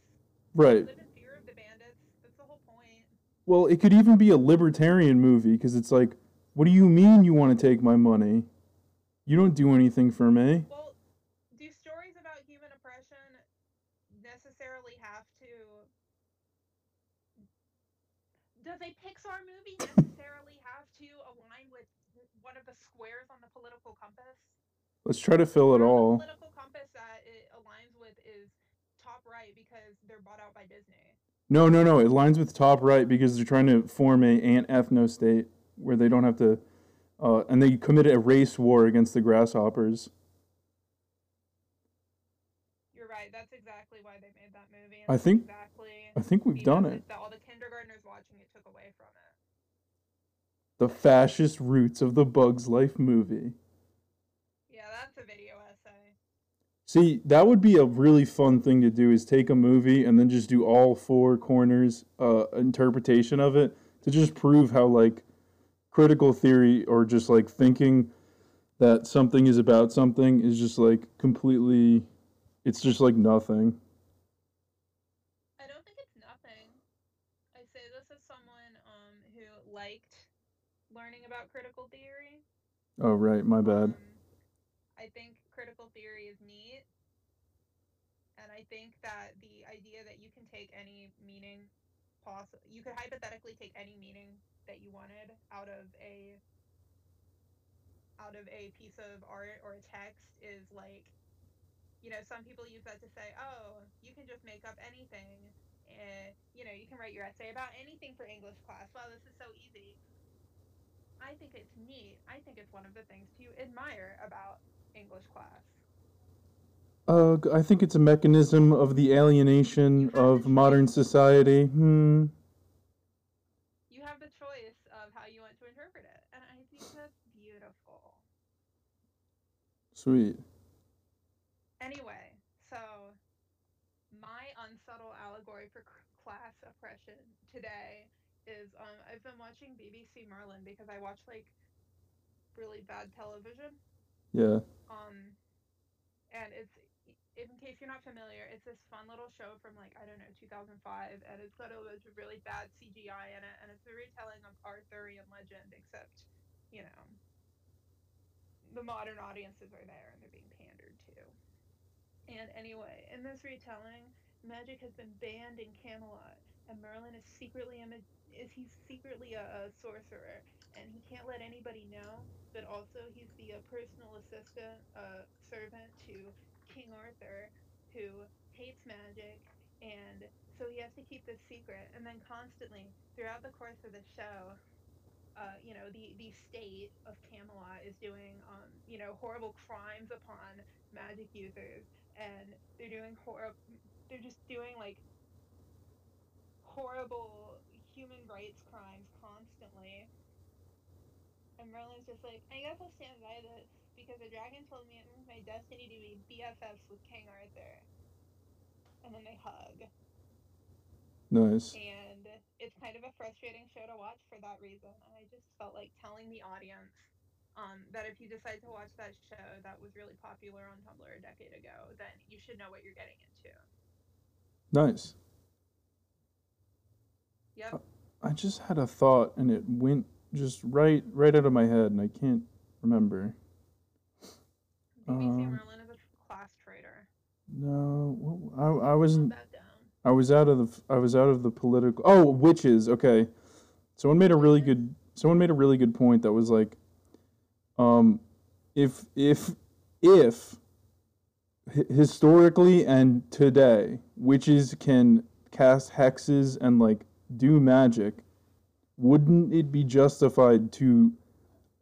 Right. Live in fear of the bandits. That's the whole point. Well, it could even be a libertarian movie because it's like, what do you mean you want to take my money? You don't do anything for me. Well, do stories about human oppression necessarily have to does a Pixar movie necessarily have to align with w- one of the squares on the political compass? Let's try to fill it on the all. political compass that it aligns with is top right because they're bought out by Disney. No, no, no. It lines with top right because they're trying to form a ant ethno state where they don't have to uh, and they committed a race war against the grasshoppers. You're right. That's exactly why they made that movie. I think- exactly I think we've done it. That all the kindergartners watching it took away from. The fascist roots of the Bugs Life movie. Yeah, that's a video essay. See, that would be a really fun thing to do is take a movie and then just do all four corners uh interpretation of it to just prove how like critical theory or just like thinking that something is about something is just like completely it's just like nothing. I don't think it's nothing. I say this as someone um who liked learning about critical theory. Oh right, my bad. Um, I think critical theory is neat, and I think that the idea that you can take any meaning possible, you could hypothetically take any meaning that you wanted out of a out of a piece of art or a text is like, you know, some people use that to say, oh, you can just make up anything. And, you know, you can write your essay about anything for English class. Wow, this is so easy. I think it's neat. I think it's one of the things to admire about English class. Uh, I think it's a mechanism of the alienation of modern society. Hmm. You have the choice of how you want to interpret it, and I think that's beautiful. Sweet. Anyway, so my unsubtle allegory for class oppression today is um, I've been watching BBC Merlin because I watch like really bad television. Yeah. Um, and it's in case you're not familiar, it's this fun little show from like I don't know 2005, and it's got a bunch of really bad CGI in it, and it's a retelling of Arthurian legend, except you know the modern audiences are there and they're being pandered to. And anyway, in this retelling, magic has been banned in Camelot, and Merlin is secretly a is he's secretly a, a sorcerer, and he can't let anybody know. But also, he's the uh, personal assistant, uh, servant to King Arthur, who hates magic, and so he has to keep this secret. And then constantly, throughout the course of the show, uh, you know, the the state of Camelot is doing, um, you know, horrible crimes upon magic users, and they're doing horrible. They're just doing like horrible human rights crimes constantly. And Merlin's just like, I guess I'll stand by this because the dragon told me it was my destiny to be BFFs with King Arthur. And then they hug. Nice. And it's kind of a frustrating show to watch for that reason. And I just felt like telling the audience um, that if you decide to watch that show that was really popular on Tumblr a decade ago, then you should know what you're getting into. Nice. Yep. I just had a thought and it went just right right out of my head and I can't remember. BBC Um, Merlin is a class traitor. No, I I wasn't. I was out of the I was out of the political. Oh, witches. Okay. Someone made a really good someone made a really good point that was like um if if if hi- historically and today witches can cast hexes and like do magic wouldn't it be justified to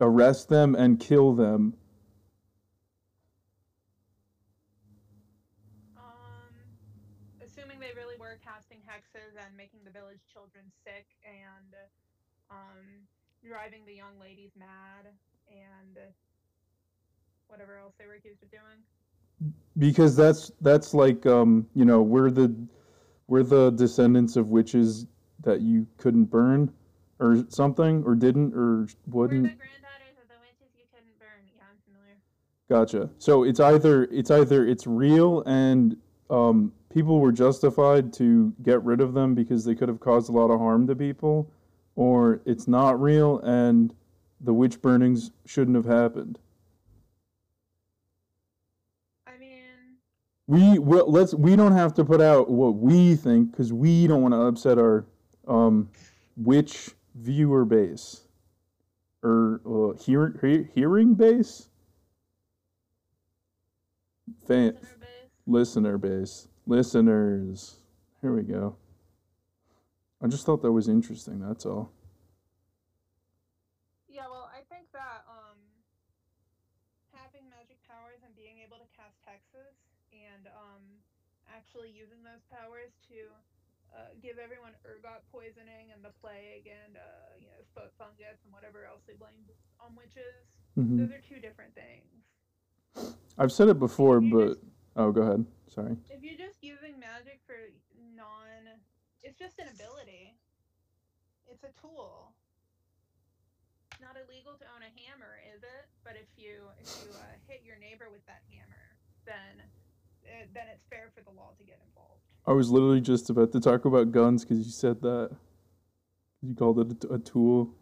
arrest them and kill them Um, assuming they really were casting hexes and making the village children sick and um, driving the young ladies mad and whatever else they were accused of doing. because that's that's like um you know we're the we're the descendants of witches that you couldn't burn or something or didn't or We're the wouldn't granddaughters of the witches you couldn't burn. Yeah, I'm familiar. gotcha so it's either it's either it's real and um people were justified to get rid of them because they could have caused a lot of harm to people or it's not real and the witch burnings shouldn't have happened I mean, we well, let's we don't have to put out what we think because we don't want to upset our um witch viewer base? Or uh, hear, he- hearing base? Fan listener base. listener base. Listeners. Here we go. I just thought that was interesting that's all. Yeah, well, I think that um, having magic powers and being able to cast hexes and um, actually using those powers to uh, give everyone ergot poisoning and the plague and uh, you know foot fungus and whatever else they blame on witches. hmm Those are two different things. I've said it before, but just oh, go ahead. Sorry. if you're just using magic for non, it's just an ability. It's a tool. It's not illegal to own a hammer, is it? But if you if you uh, hit your neighbor with that hammer, then then it's fair for the law to get involved. I was literally just about to talk about guns because you said that. You called it a tool.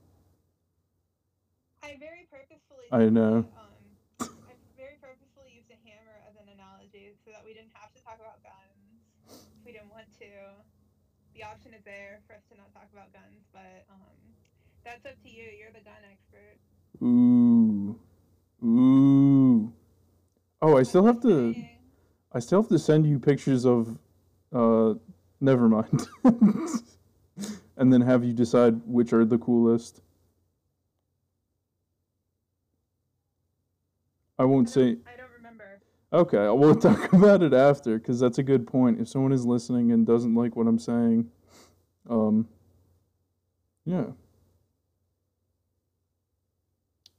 I very purposefully. I know. a, Um, I very purposefully used a hammer as an analogy so that we didn't have to talk about guns. If we didn't want to. The option is there for us to not talk about guns, but um, that's up to you. You're the gun expert. Ooh. Ooh. Oh, I still have to. I still have to send you pictures of. Uh, never mind. [laughs] and then have you decide which are the coolest. I won't I say. I don't remember. Okay, we'll [laughs] talk about it after because that's a good point. If someone is listening and doesn't like what I'm saying, um, yeah.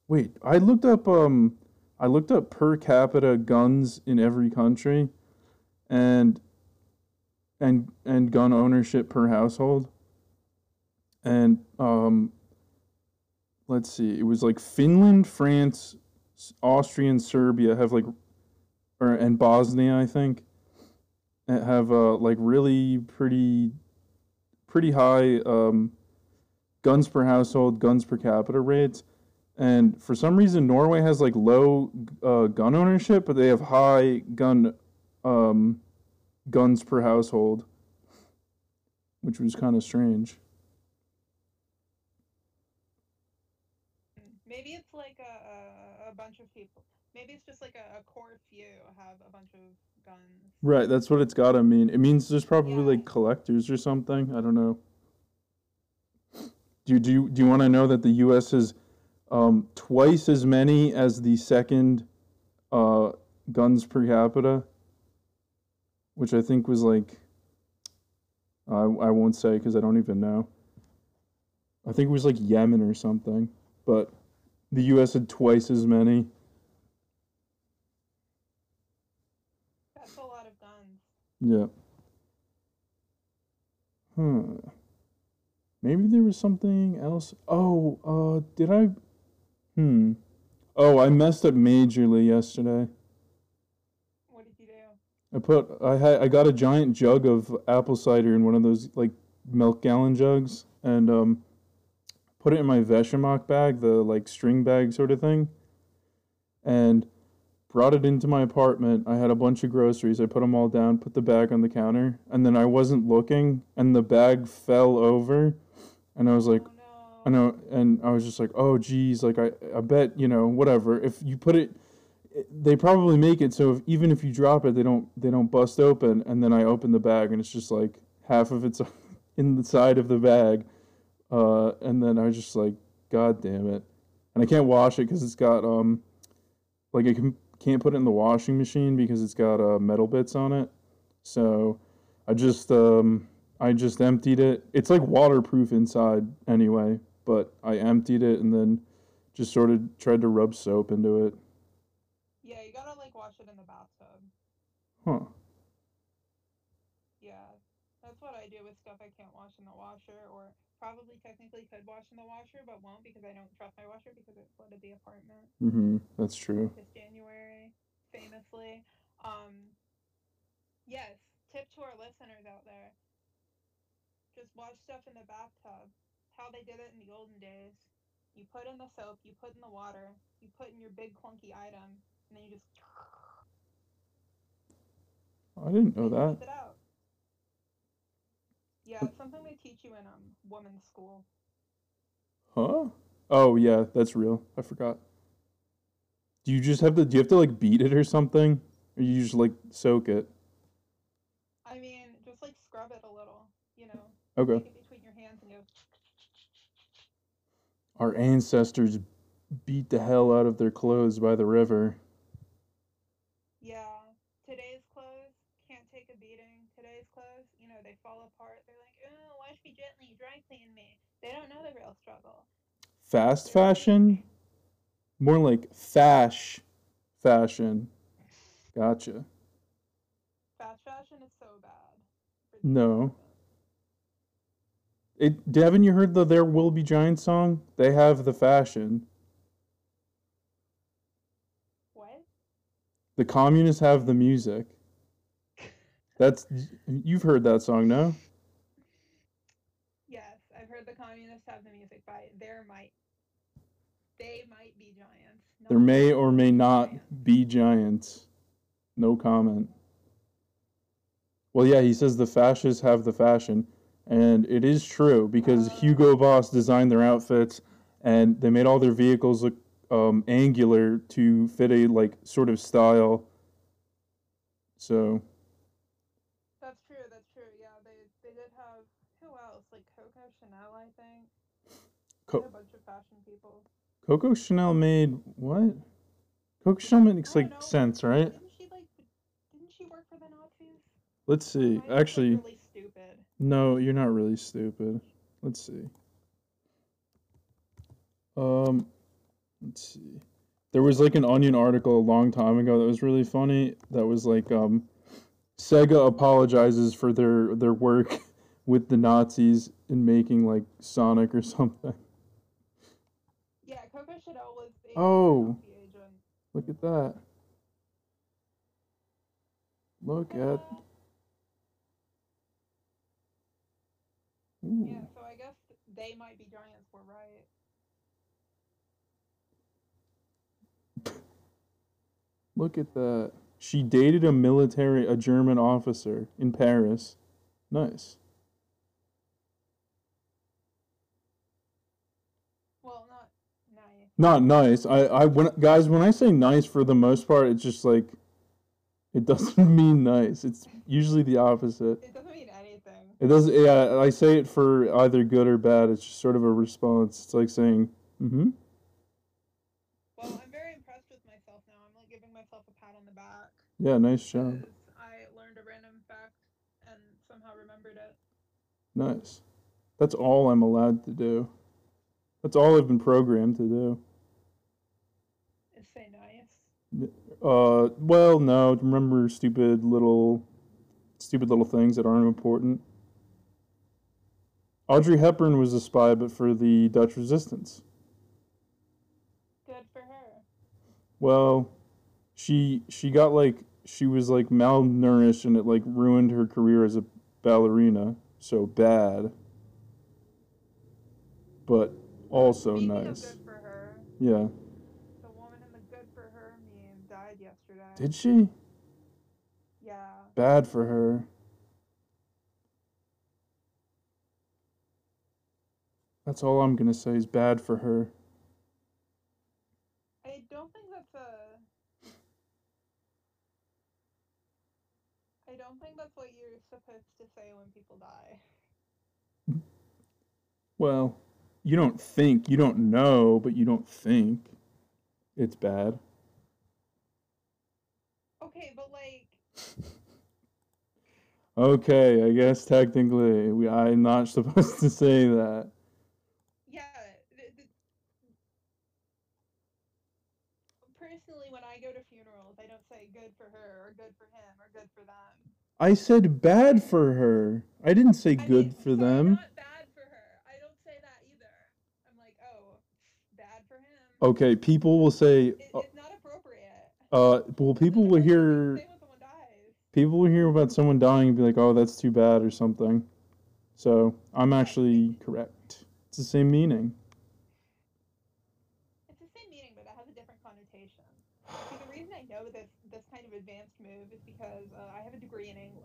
Wait, I looked up um, I looked up per capita guns in every country, and and and gun ownership per household, and um, let's see, it was like Finland, France, Austria, and Serbia have like or and Bosnia, I think, have uh, like really pretty, pretty high um, guns per household, guns per capita rates, and for some reason Norway has like low uh, gun ownership, but they have high gun um, guns per household, which was kind of strange. Maybe it's like a, a, a bunch of people. Maybe it's just like a, a core few have a bunch of guns. Right, that's what it's gotta mean. It means there's probably Yeah. like collectors or something. I don't know. Do you do you, do you want to know that the U.S. has um, twice as many as the second uh, guns per capita, which I think was like I I won't say because I don't even know. I think it was like Yemen or something, but the U.S. had twice as many. That's a lot of guns. Yeah. Hmm. Maybe there was something else. Oh, uh, did I? Hmm. Oh, I messed up majorly yesterday. What did you do? I put I had I got a giant jug of apple cider in one of those like milk gallon jugs and um put it in my Vegemach bag, the like string bag sort of thing, and brought it into my apartment. I had a bunch of groceries. I put them all down, put the bag on the counter, and then I wasn't looking, and the bag fell over, and I was like, no. I and I was just like, oh, geez, like I, I bet you know, whatever. If you put it, they probably make it so if, even if you drop it, they don't, they don't bust open. And then I open the bag, and it's just like half of it's [laughs] in the side of the bag, uh, and then I was just like, god damn it, and I can't wash it because it's got um, like I can can't put it in the washing machine because it's got uh, metal bits on it. So I just um, I just emptied it. It's like waterproof inside anyway, but I emptied it and then just sort of tried to rub soap into it. Yeah, you gotta like wash it in the bathtub. Huh. Yeah, that's what I do with stuff I can't wash in the washer, or probably technically could wash in the washer, but won't because I don't trust my washer because it flooded the apartment Mm Mhm. That's true. this January, famously. Um, yes, tip to our listeners out there: just wash stuff in the bathtub. How they did it in the olden days. You put in the soap, you put in the water, you put in your big clunky item, and then you just I didn't know that. Yeah, it's something they teach you in um women's school. Huh? Oh yeah, that's real. I forgot. Do you just have to? Do you have to like beat it or something, or you just like soak it? I mean, just like scrub it a little, you know. Okay. Our ancestors beat the hell out of their clothes by the river. Yeah. Today's clothes can't take a beating. Today's clothes, you know, they fall apart. They're like, oh, wash me gently, dry clean me. They don't know the real struggle. Fast fashion? More like fash fashion. Gotcha. Fast fashion is so bad. No. It haven't you heard the There Will Be Giants song? They have the fashion. What? The communists have the music. That's you've heard that song, no? Yes, I've heard the communists have the music by there might they might be giants. There may or may not giants. be giants. No comment. Well, yeah, he says the fascists have the fashion, and it is true because Hugo Boss designed their outfits, and they made all their vehicles look um, angular to fit a like sort of style. So That's true, that's true. Yeah, they they did have who else? Like Coco Chanel, I think. Co- a bunch of fashion people. Coco Chanel made what? Coco Chanel makes like know. sense, right? Didn't she like didn't she work for the Nazis? Let's see. Actually, really. No, you're not really stupid. Let's see. Um, let's see. There was like an Onion article a long time ago that was really funny. That was like, um, Sega apologizes for their their work [laughs] with the Nazis in making like Sonic or [laughs] something. Yeah, Coco Chanel was Oh. Look at that. Look at. Ooh. Yeah, mm. so I guess they might be giants for right. Look at that. She dated a military, a German officer in Paris. Nice. Well, not nice. Not nice. I, I, when guys, when I say nice, for the most part, it's just like, it doesn't [laughs] mean nice. It's usually the opposite. It doesn't mean anything. It doesn't. Yeah, I say it for either good or bad. It's just sort of a response. It's like saying, "Mm-hmm." Well, I'm very impressed with myself now. I'm like giving myself a pat on the back. Yeah, nice job. I learned a random fact and somehow remembered it. Nice. That's all I'm allowed to do. That's all I've been programmed to do. Is say nice. Uh, well, no. Remember stupid little, stupid little things that aren't important. Audrey Hepburn was a spy, but for the Dutch resistance. Good for her. Well, she she got like she was like malnourished, and it like ruined her career as a ballerina. So bad, but also Speaking nice. good for her, Yeah. the woman in the good for her meme died yesterday. Did she? Yeah. Bad for her. That's all I'm gonna say is bad for her. I don't think that's a. I don't think that's what you're supposed to say when people die. Well, you don't think, you don't know, but you don't think it's bad. Okay, but like, [laughs] Okay, I guess technically we, I'm not [laughs] supposed to say that. yeah. th- th- Personally, when I go to funerals, I don't say good for her or good for him or good for them. I said bad for her. I didn't say I good mean, for sorry, them. Not bad for her. I don't say that either. I'm like, oh, bad for him. Okay, people will say, It, it's not appropriate. uh, well, people will hear. to say when someone dies. people will hear about someone dying and be like, "Oh, that's too bad" or something. So I'm actually correct. It's the same meaning. It's the same meaning, but it has a different connotation. See, the reason I know this this kind of advanced move is because uh, I have a degree in English.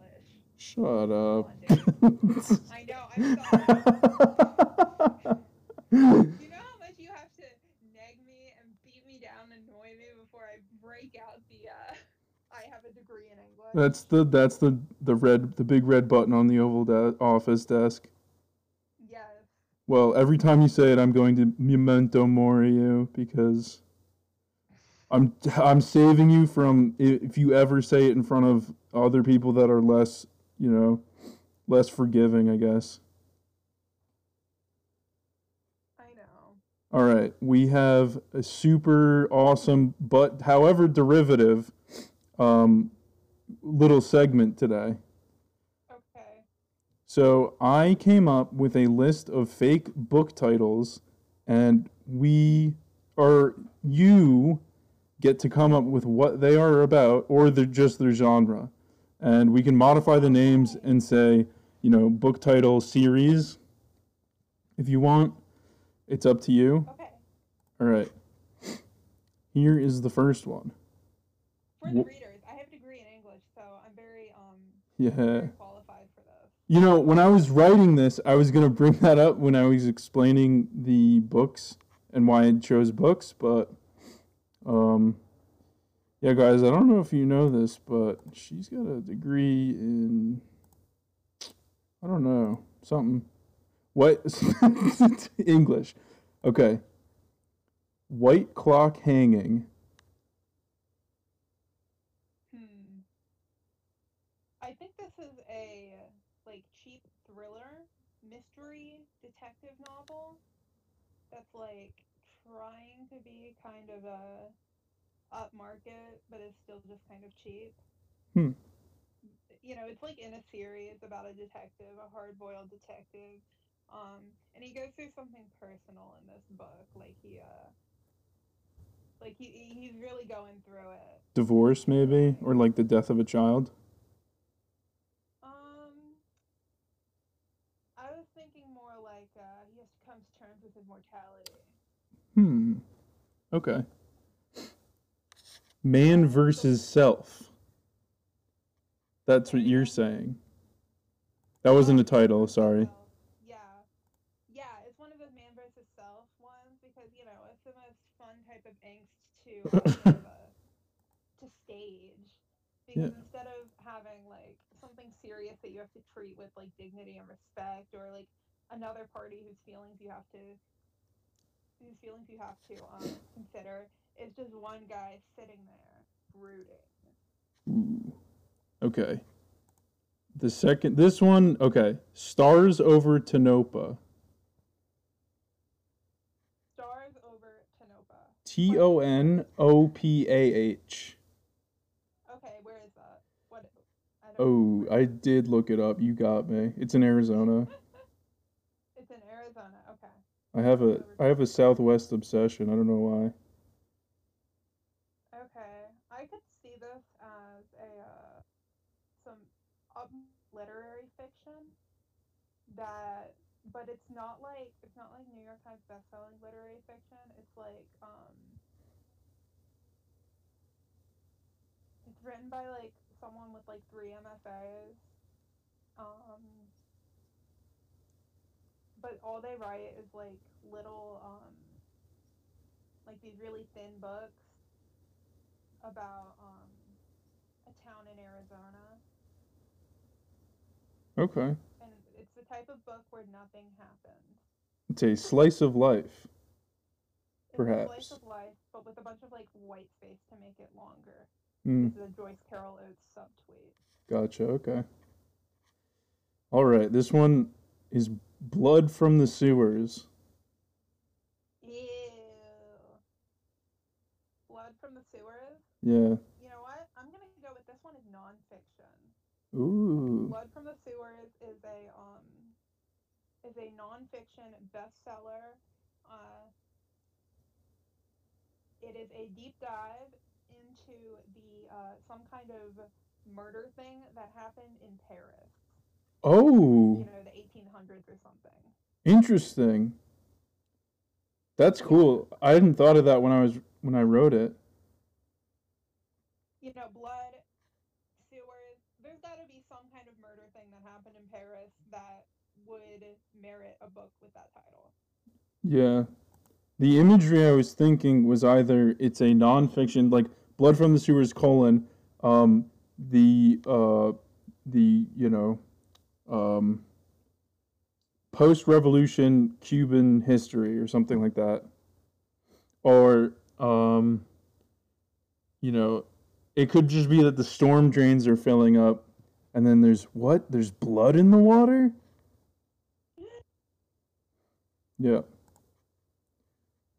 Shut up. I know. I'm sorry. You know how much you have to nag me and beat me down, and annoy me before I break out the uh, I have a degree in English. that's the that's the the red the big red button on the oval de- office desk. yes. Well, every time you say it, I'm going to memento mori you because I'm I'm saving you from if you ever say it in front of other people that are less, you know, less forgiving, I guess. I know. All right, we have a super awesome, but however derivative, um, little segment today. Okay. So I came up with a list of fake book titles, and we or you get to come up with what they are about or they're just their genre. And we can modify the names and say, you know, book title series if you want. It's up to you. Okay. All right. Here is the first one. For the Wh- readers, I have a degree in English, so I'm very um Yeah. very qualified for this. You know, when I was writing this, I was going to bring that up when I was explaining the books and why I chose books, but um yeah, guys, I don't know if you know this, but she's got a degree in I don't know, something. What [laughs] English. Okay. White clock hanging. Hmm. I think this is a like cheap thriller, mystery detective novel that's like trying to be kind of a upmarket, but it's still just kind of cheap. Hmm. You know, it's like in a series about a detective, a hard-boiled detective, um, and he goes through something personal in this book. Like he, uh, like he, he's really going through it. Divorce maybe or like the death of a child. Um, I was thinking more like uh, he has to come to terms with his mortality. Hmm. Okay. Man versus self. That's what you're saying. That wasn't a title, sorry. Yeah, yeah, it's one of those man versus self ones because you know it's the most fun type of angst to [laughs] uh, to stage. Yeah. Because instead of having like something serious that you have to treat with like dignity and respect, or like another party whose feelings you have to whose feelings you have to um, consider, is just one guy sitting there brooding. Ooh. Okay. The second, this one, okay. Stars over Tonopah. Stars over Tonopah. T O N O P A H. Okay, where is that? What? I don't Oh, where- I did look it up. You got me. It's in Arizona. [laughs] It's in Arizona. Okay. I have a I have a Southwest obsession. I don't know why. Okay. I could see this as a uh, some literary fiction that but it's not like it's not like New York Times bestselling literary fiction. It's like um it's written by like someone with like three MFAs. Um but all they write is like little um like these really thin books about um a town in Arizona Okay. and it's the type of book where nothing happens. It's a slice of life. It's a Perhaps. slice of life, but with a bunch of like white space to make it longer. Hmm. This is a Joyce Carol Oates subtweet. Gotcha. Okay. All right. This one is Blood from the Sewers. Ew. Blood from the sewers. Yeah. You know what? I'm gonna go with this one is nonfiction. Ooh. Blood from the Sewers is a um is a nonfiction bestseller. Uh, it is a deep dive into the uh, some kind of murder thing that happened in Paris. Oh, You know, the 1800s or something. interesting. That's cool. I hadn't thought of that when I was when I wrote it. You know, blood, sewers. There's got to be some kind of murder thing that happened in Paris that would merit a book with that title. Yeah. The imagery I was thinking was either it's a nonfiction like Blood from the Sewers colon um the uh the you know um post revolution Cuban history or something like that. Or um you know it could just be that the storm drains are filling up And then there's what? There's blood in the water? Yeah.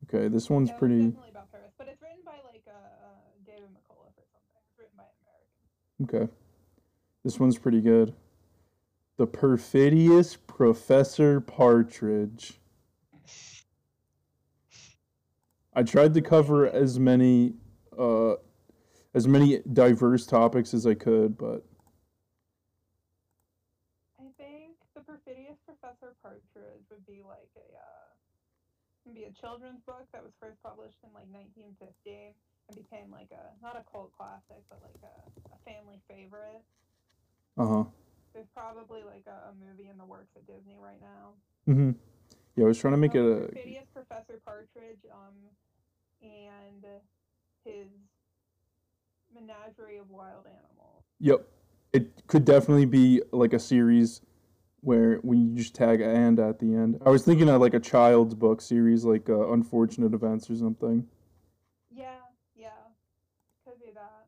Okay, this one's Yeah, pretty definitely about Paris, but it's written by like uh, uh, David McCullough or something. It's written by an American. okay. This one's pretty good. The perfidious Professor Partridge. I tried to cover as many uh as many diverse topics as I could, but I think the perfidious Professor Partridge would be like a uh, be a children's book that was first published in like 1950 and became like a not a cult classic but like a, a family favorite. uh-huh. There's probably like a, a movie in the works at Disney right now. Mm-hmm. Yeah, I was trying to make it Um, a perfidious Professor Partridge um and his menagerie of wild animals. Yep. It could definitely be like a series where we just tag and at the end. I was thinking of like a child's book series, like uh, Unfortunate Events or something. Yeah, yeah, could be that.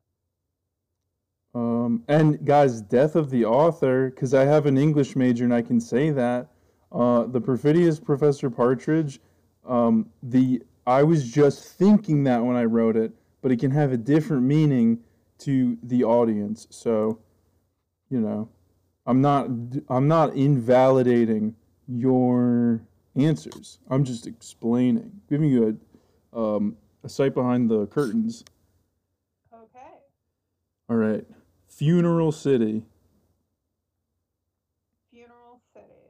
Um, and guys, death of the author, because I have an English major and I can say that. Uh, the perfidious Professor Partridge. Um, the I was just thinking that when I wrote it, but it can have a different meaning to the audience. So, you know, I'm not I'm not invalidating your answers. I'm just explaining, giving you a um, a sight behind the curtains. Okay. All right. Funeral City. Funeral City.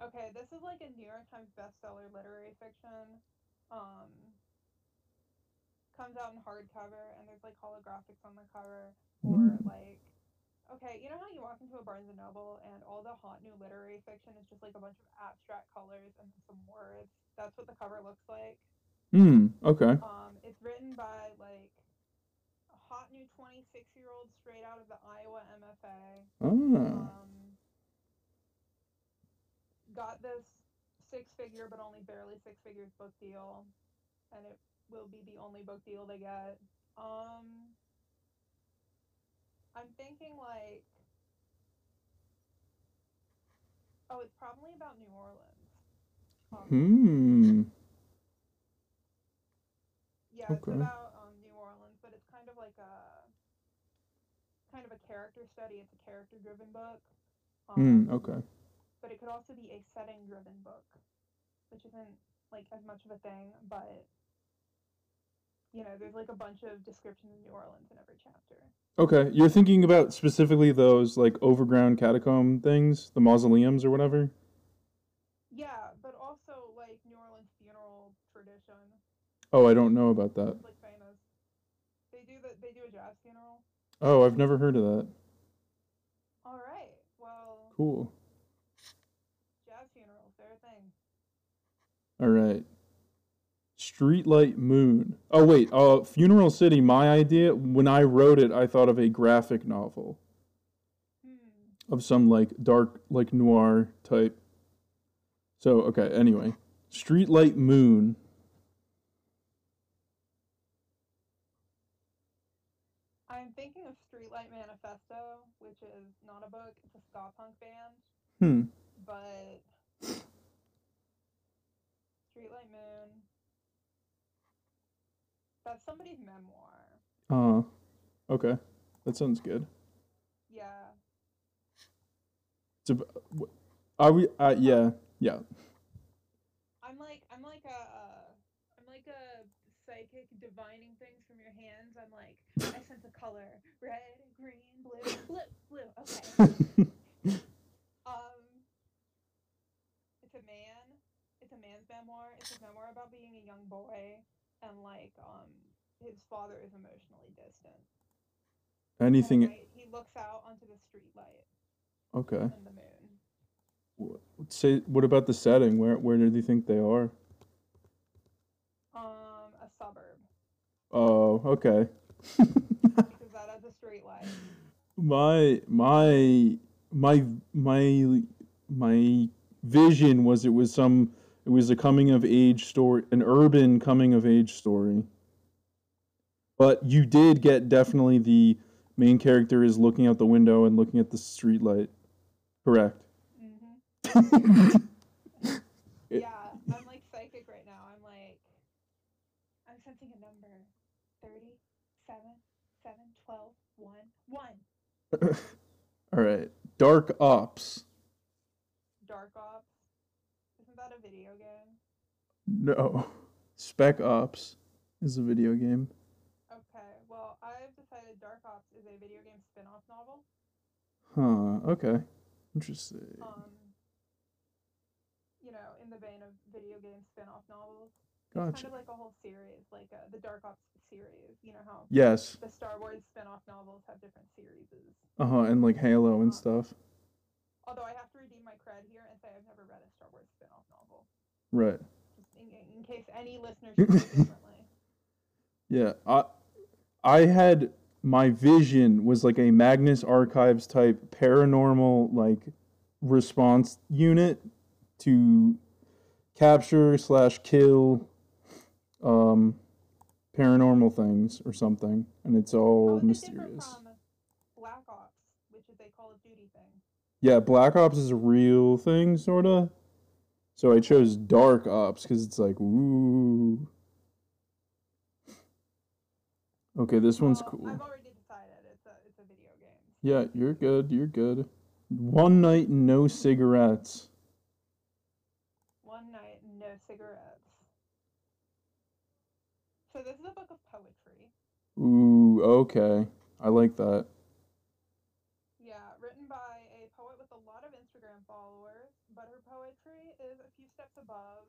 Okay, this is like a New York Times bestseller literary fiction. Um, comes out in hardcover, and there's like holographics on the cover, or Mm. like, okay, you know how you walk into a Barnes and Noble and all the hot new literary fiction is just like a bunch of abstract colors and some words. That's what the cover looks like. Hmm. Okay. Um, it's written by like hot new 26 year old straight out of the Iowa MFA. Ah. Um, got this six figure, but only barely six figures book deal, and it will be the only book deal they get. Um, I'm thinking like, oh, it's probably about New Orleans. Um, Hmm. Yeah, it's Okay. about um, New Orleans, but it's kind of like a kind of a character study. It's a character driven book. Hmm. Um, Okay. but it could also be a setting driven book, which isn't like as much of a thing, but you know, there's like a bunch of descriptions of New Orleans in every chapter. Okay. You're thinking about specifically those like overground catacomb things, the mausoleums or whatever. Yeah, but also like New Orleans funeral tradition. Oh, I don't know about that. It's like famous. They do the they do a jazz funeral. Oh, I've never heard of that. All right. Well, Cool. jazz funerals, they're thing. All right. Streetlight Moon. Oh wait, uh Funeral City, my idea, when I wrote it, I thought of a graphic novel Hmm. of some like dark like noir type. So, okay, anyway. Streetlight Moon. I'm Streetlight Manifesto, which is not a book, it's a ska punk band, Hmm. but Streetlight Moon. That's somebody's memoir. Uh. Okay. That sounds good. Yeah. It's are we uh yeah, yeah. I'm like I'm like a uh, I'm like a psychic divining things from your hands. I'm like I [laughs] sense a color, red, green, blue, blue, blue. Okay. [laughs] Um, it's a man. It's a man's memoir. It's a memoir about being a young boy and like um his father is emotionally distant. Anything night, he looks out onto the street light okay. and the moon. Say what about the setting? Where where do you think they are? Um, a suburb Oh, okay. because that has a street light. my my my my my vision was it was some it was a coming of age story an urban coming of age story but you did get definitely the main character is looking out the window and looking at the street light. Correct. hmm [laughs] It- Yeah, I'm like psychic right now. I'm like, I'm sensing a number 30, 7, 7, 12, 1, 1. [laughs] All right. Dark Ops. Dark Ops. Isn't that a video game? No. Spec Ops is a video game. Okay, well, I've decided Dark Ops is a video game spin off novel. Huh. Okay. Interesting. Um, you know, in the vein of video game spin off novels. It's Gotcha. kind of like a whole series, like uh, the Dark Ops series. You know how Yes. the Star Wars spin off novels have different series. Uh huh. And like Halo and Uh, stuff. Although I have to redeem my cred here and say I've never read a Star Wars spin off novel. Right. In, in case any listeners differently. [laughs] Yeah. I I had my vision was like a Magnus Archives type paranormal like response unit to capture slash kill um paranormal things or something and it's all oh, different mysterious Black Ops, which is a Call of Duty thing? yeah black ops is a real thing sort of so i chose dark ops because it's like ooh okay this one's cool I've already decided it's a it's a video game. yeah you're good you're good one night no cigarettes One night, no cigarettes. So this is a book of poetry. ooh okay i like that Yeah, written by a poet with a lot of Instagram followers, but her poetry is a few steps above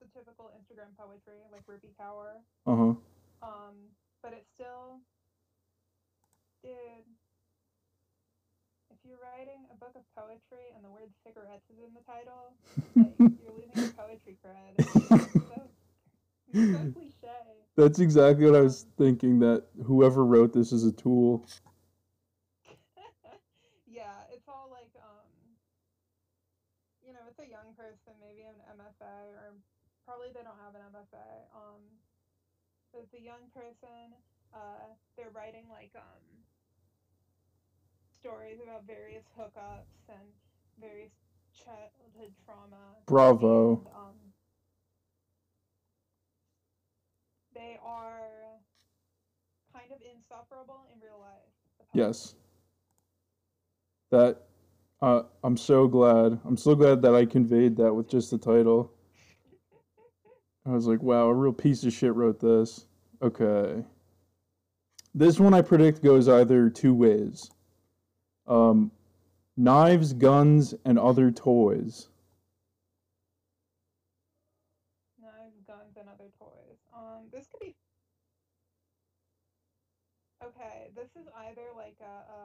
the typical Instagram poetry, like Rupi Kaur. uh-huh Um, but it's still, dude. If you're writing a book of poetry and the word cigarettes is in the title, like you're losing your poetry cred. So, [laughs] that's exactly what i was thinking that whoever wrote this is a tool [laughs] yeah, it's all like um you know, it's a young person, maybe an MFA or probably they don't have an MFA. Um but it's a young person, uh they're writing like um stories about various hookups and various childhood trauma. Bravo. and, um they are kind of insufferable in real life. Yes. That uh, I'm so glad. I'm so glad that I conveyed that with just the title. I was like, wow, a real piece of shit wrote this. Okay. This one I predict goes either two ways. Um, knives, guns, and other toys. Knives, guns, and other toys. Um, this could be. Okay, this is either like a, a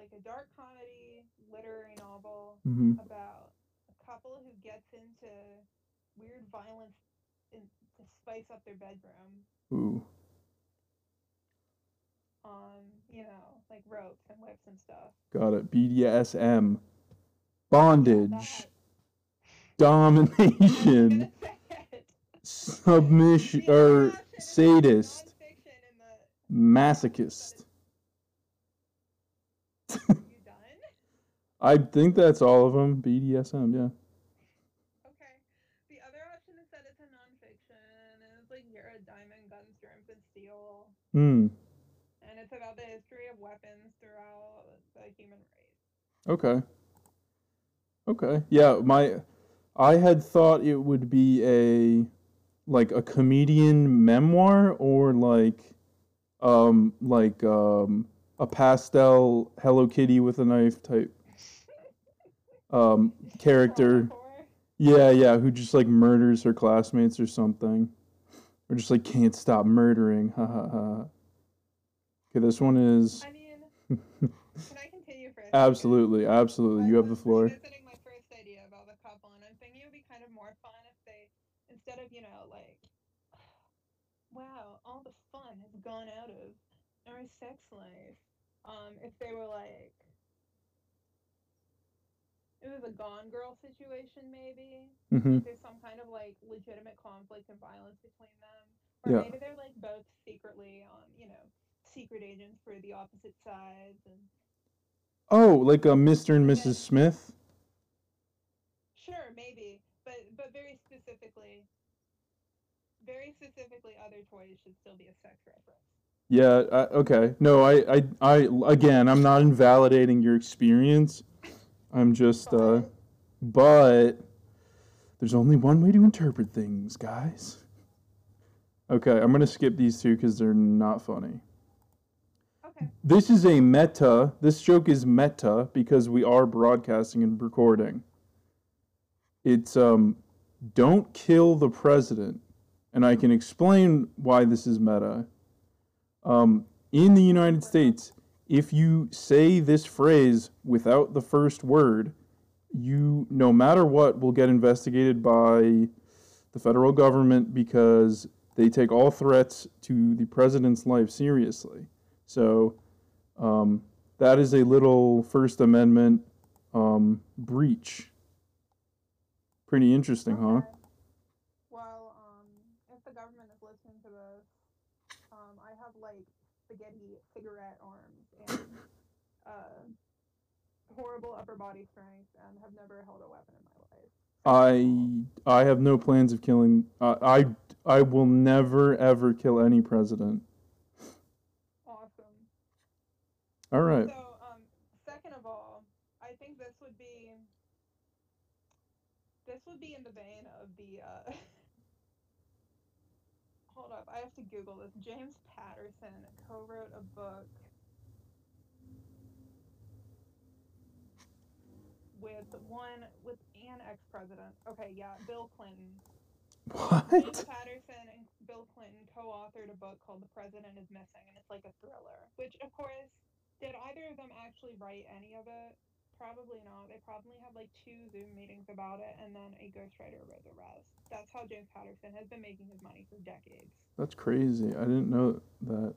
like a dark comedy literary novel hmm about a couple who gets into weird violence in, to spice up their bedroom. Ooh. Um, you know, like ropes and whips and stuff. Got it. BDSM. Bondage. that. [laughs] I was Domination. gonna say it. Submission. Or sadist. in the Masochist. You done? I think that's all of them. BDSM, yeah. Okay. The other option is that it's a nonfiction, and it's like Jared Diamond, guns, germs, and steel, Hmm. and it's about the history of weapons throughout the human race. Okay. Okay. Yeah, my I had thought it would be a like a comedian memoir or like um like um a pastel Hello Kitty with a knife type um character. Yeah, yeah, who just like murders her classmates or something. Or just like can't stop murdering. Ha ha ha. Okay, this one is I mean, [laughs] can I continue for a second? absolutely, absolutely. You have the floor. my first idea about the couple, and I'm thinking it would be kind of more fun if they, instead of you know like, [sighs] wow, all the fun has gone out of our sex life. Um, if they were like, it was a Gone Girl situation, maybe. Mm-hmm. There's some kind of like legitimate conflict and violence between them, or Yeah. maybe they're like both secretly, on, you know, secret agents for the opposite sides and Oh, like a Mr. and Yeah. Mrs. Smith? sure maybe but but very specifically very specifically other toys should still be a sex reference Yeah, I, okay. No, I, I, I, again, I'm not invalidating your experience. I'm just, uh, But- but there's only one way to interpret things, guys. Okay, I'm gonna skip these two because they're not funny. okay This is a meta. This joke is meta because we are broadcasting and recording. It's um, don't kill the president, and I can explain why this is meta. Um, in the United States, if you say this phrase without the first word, you, no matter what, will get investigated by the federal government because they take all threats to the president's life seriously. So um, that is a little First Amendment um, breach. Pretty interesting, huh? Okay. Well, um, if the government is listening to this, um, I have like spaghetti cigarette arms and uh, horrible upper body strength, and have never held a weapon in my life. I I have no plans of killing. Uh, I I will never ever kill any president. Awesome. All right. So, um, second of all, I think this would be this would be in the vein of the uh [laughs] Hold up, I have to Google this. James Patterson co-wrote a book with one with an ex-president. Okay, yeah, Bill Clinton. What? James What? Patterson and Bill Clinton co-authored a book called The President is Missing, and it's like a thriller. Which, of course, did either of them actually write any of it? Probably not. They probably had like two Zoom meetings about it, and then a ghostwriter wrote the rest. That's how James Patterson has been making his money for decades. That's crazy. I didn't know that.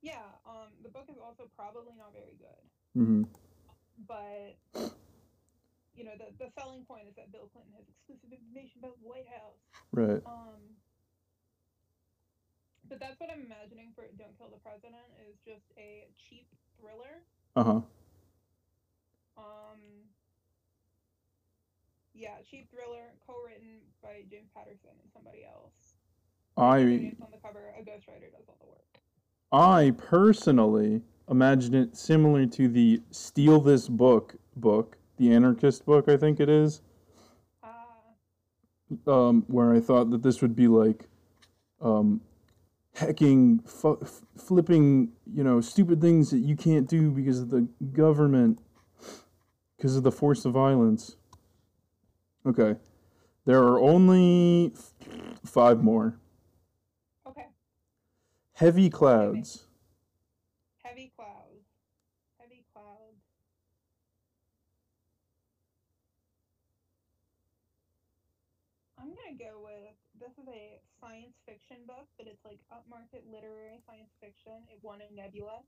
Yeah, um, the book is also probably not very good, hmm but you know the the selling point is that Bill Clinton has exclusive information about the White House. Right. Um, but that's what I'm imagining for Don't Kill the President is just a cheap thriller. Uh huh. Um, yeah, cheap thriller, co-written by Jim Patterson and somebody else. I on the cover. A ghostwriter does all the work. I personally imagine it similar to the "Steal This Book" book, the anarchist book. I think it is. Ah, um, where I thought that this would be like um, fu- f- flipping, you know, stupid things that you can't do because of the government, because of the force of violence. Okay, there are only f- five more. okay. Heavy clouds. Heavy clouds. Heavy clouds. I'm gonna go with this is a science fiction book, but it's like upmarket literary science fiction. It won a Nebula.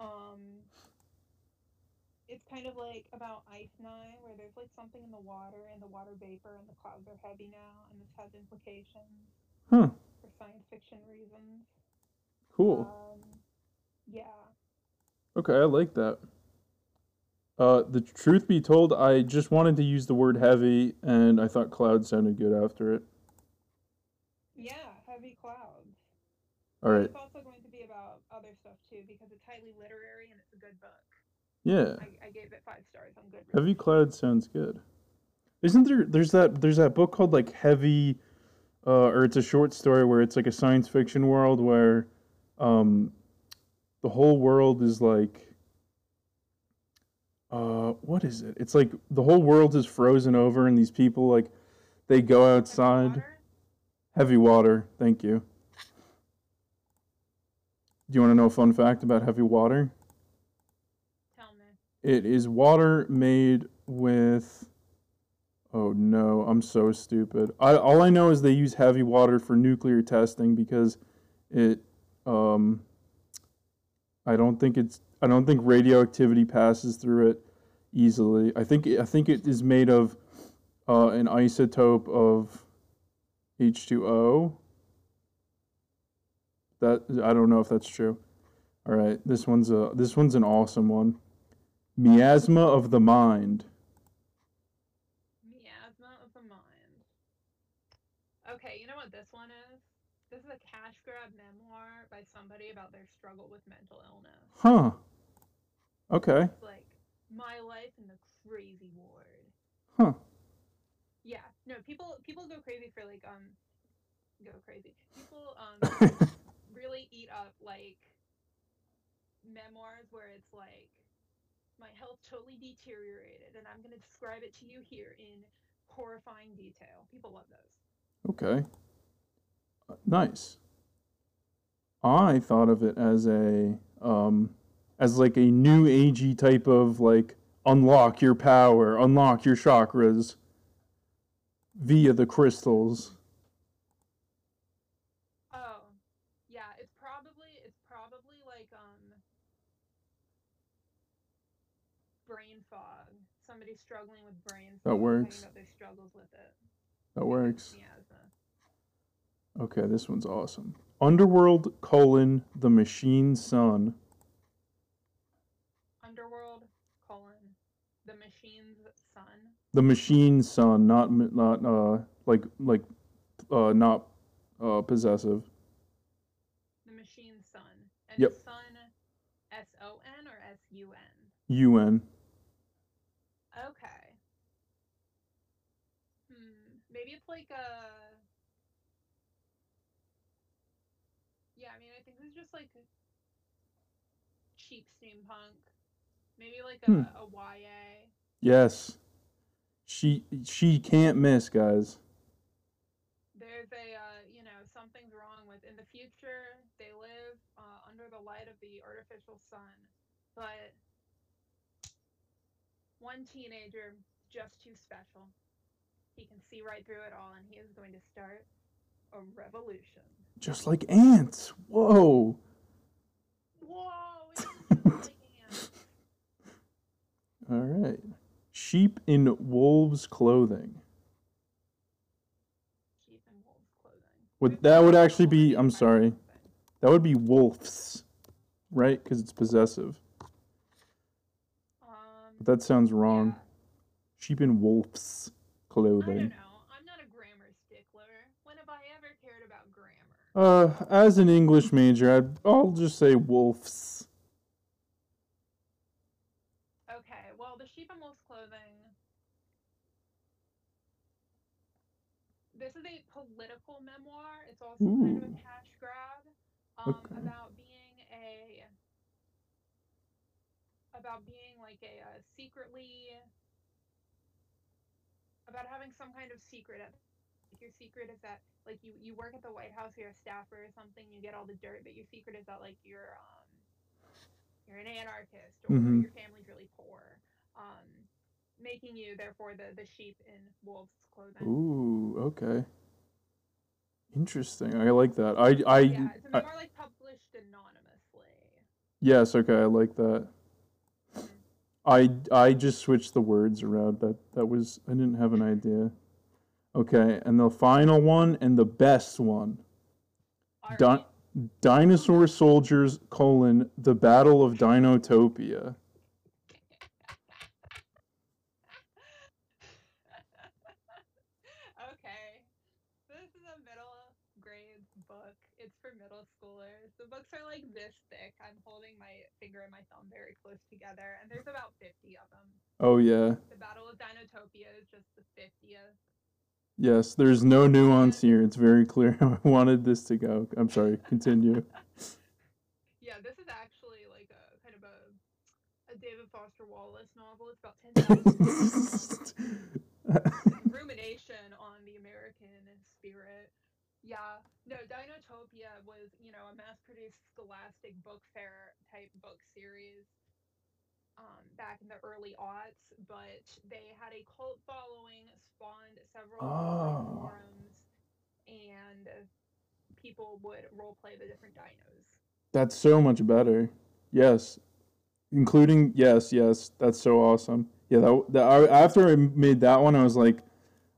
Um, it's kind of like about Ice Nine, where there's like something in the water and the water vapor and the clouds are heavy now, and this has implications Huh. for science fiction reasons. Cool. Um, yeah. Okay, I like that. Uh, the truth be told, I just wanted to use the word heavy, and I thought cloud sounded good after it. Yeah, heavy clouds. All right. It's also going to be about other stuff too because it's highly literary and it's a good book. Yeah. I, I gave it five stars on Goodreads. Heavy Cloud sounds good. Isn't there? There's that. There's that book called like Heavy, uh, or it's a short story where it's like a science fiction world where, um, the whole world is like. Uh, what is it? It's like the whole world is frozen over, and these people like, they go Heavy outside. Water? Heavy water. Thank you. Do you want to know a fun fact about heavy water? It is water made with. Oh no, I'm so stupid. I all I know is they use heavy water for nuclear testing because it. Um, I don't think it's. I don't think radioactivity passes through it easily. I think I think it is made of uh, an isotope of H2O. That I don't know if that's true. All right, this one's a this one's an awesome one. Miasma of the mind. Miasma of the mind. Okay, you know what this one is? This is a cash grab memoir by somebody about their struggle with mental illness. Huh. Okay. It's like my life in the crazy ward. Huh. Yeah. No, people people go crazy for like um go crazy. People um [laughs] really eat up like memoirs where it's like my health totally deteriorated and I'm going to describe it to you here in horrifying detail. People love those. Okay. Uh, Nice. I thought of it as a um as like a new agey type of like unlock your power, unlock your chakras via the crystals. Oh. Yeah, it's probably it's probably like um brain fog. Somebody struggling with brain fog. That works. their struggles with it. That works. Okay, this one's awesome. Underworld colon the machine sun. Underworld colon the machine's son. The machine sun, not not uh like like uh not uh possessive. The machine's son. And Yep. son S O N or S U N? UN. Okay. Hmm. Maybe it's like a. Yeah, I mean, I think it's just like cheap steampunk. Maybe like a, Hmm. a YA. Yes. She she can't miss, guys. There's a, uh, you know, something's wrong with. In the future, they live uh, under the light of the artificial sun, but one teenager just too special. He can see right through it all, and he is going to start a revolution. Just like ants. Whoa. Whoa! Like ants. [laughs] All right. Sheep in wolves' clothing. Sheep in wolves' clothing. Would that would actually be? I'm sorry. That would be wolves, right? Because it's possessive. Um, But that sounds wrong. yeah. Sheep in wolves' clothing. know. I'm not a grammar stickler. When have I ever cared about grammar? Uh, as an English major, I'd, I'll just say wolves. Okay, well, the sheep and wolves clothing. This is a political memoir. It's also kind of a cash grab um, Okay. about being a about being like a, uh secretly about having some kind of secret. At, like your secret is that like you you work at the White House, you're a staffer or something. You get all the dirt, but your secret is that like you're um you're an anarchist or mm-hmm. your family's really poor, um, making you therefore the the sheep in wolves' clothing. Ooh, okay. Interesting. I like that. I, I, yeah, it's a I like published anonymously. yes, okay, I like that. I, I just switched the words around. That that was I didn't have an idea. Okay, and the final one and the best one. Di- right. Dinosaur Soldiers colon the Battle of Dinotopia. okay. This is a middle grade book. It's for middle schoolers. The books are like this thick. I'm holding my finger and my thumb very close together, and there's about 50 of them. Oh yeah. The Battle of Dinotopia is just the 50th. Yes, there's no nuance here. It's very clear how [laughs] I wanted this to go. I'm sorry. Continue. [laughs] Yeah, this is actually like a kind of a a David Foster Wallace novel. It's about 10,000 [laughs] rumination on the American spirit. Yeah, no, Dinotopia was, you know, a mass-produced scholastic book fair type book series um, back in the early aughts, but they had a cult following, spawned several Oh. forums, and people would role play the different dinos. That's so much better. Yes. Including yes, yes. That's so awesome. Yeah, that, that I, after I made that one, I was like,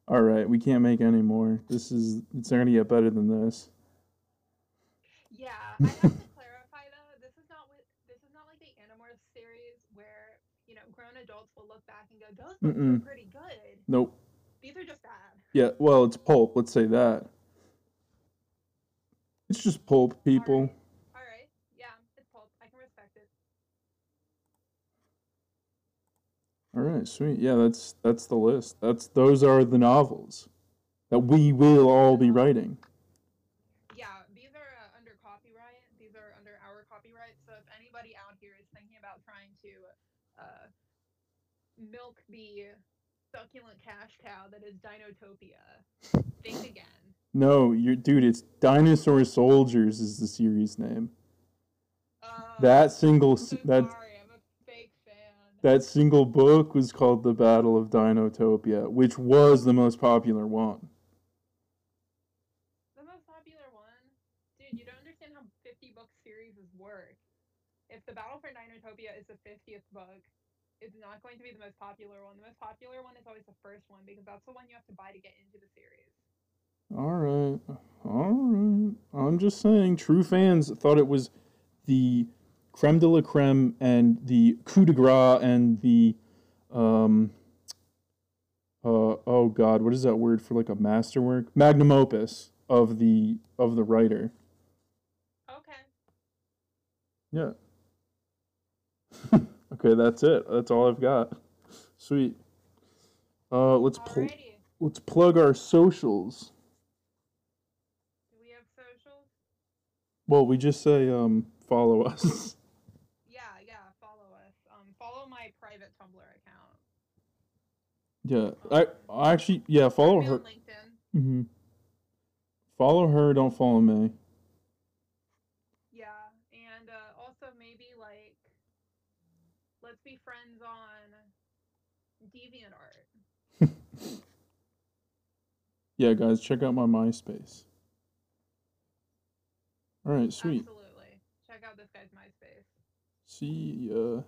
all right, we can't make any more. This is it's not gonna get better than this. Yeah, [laughs] I have to clarify though, this is not what this is not like the Animorphs series where you know grown adults will look back and go, "Those books Mm-mm. pretty good." Nope. These are just bad. Yeah, well, it's pulp. Let's say that. It's just pulp, people. All right, yeah, it's pulp. I can respect it. All right, sweet. Yeah, that's that's the list. That's those are the novels that we will all be writing. Yeah, these are uh, under copyright. These are under our copyright. So if anybody out here is thinking about trying to uh, milk the succulent cash cow that is Dinotopia, think again. No, you're dude. It's Dinosaur Soldiers is the series name. Uh, That single that sorry, I'm a fake fan. That single book was called The Battle of Dinotopia, which was the most popular one. The most popular one? Dude, you don't understand how 50 book series work. If the Battle for Dinotopia is the 50th book, it's not going to be the most popular one. The most popular one is always the first one because that's the one you have to buy to get into the series. All right, all right. I'm just saying, true fans thought it was the creme de la creme and the coup de grace and the um. Uh, oh God, what is that word for like a masterwork? Magnum opus of the of the writer. Okay. Yeah. [laughs] okay, that's it. That's all I've got. Sweet. Uh, let's pl- let's plug our socials. Do we have socials? Well, we just say um follow us. [laughs] Yeah, yeah, follow us. Um, follow my private Tumblr account. Yeah, I, I actually yeah follow her. on LinkedIn. hmm Follow her. Don't follow me. Yeah, and uh, also maybe like, let's be friends on DeviantArt. [laughs] Yeah, guys, check out my MySpace. All right, sweet. Absolutely. Check out this guy's MySpace. See ya.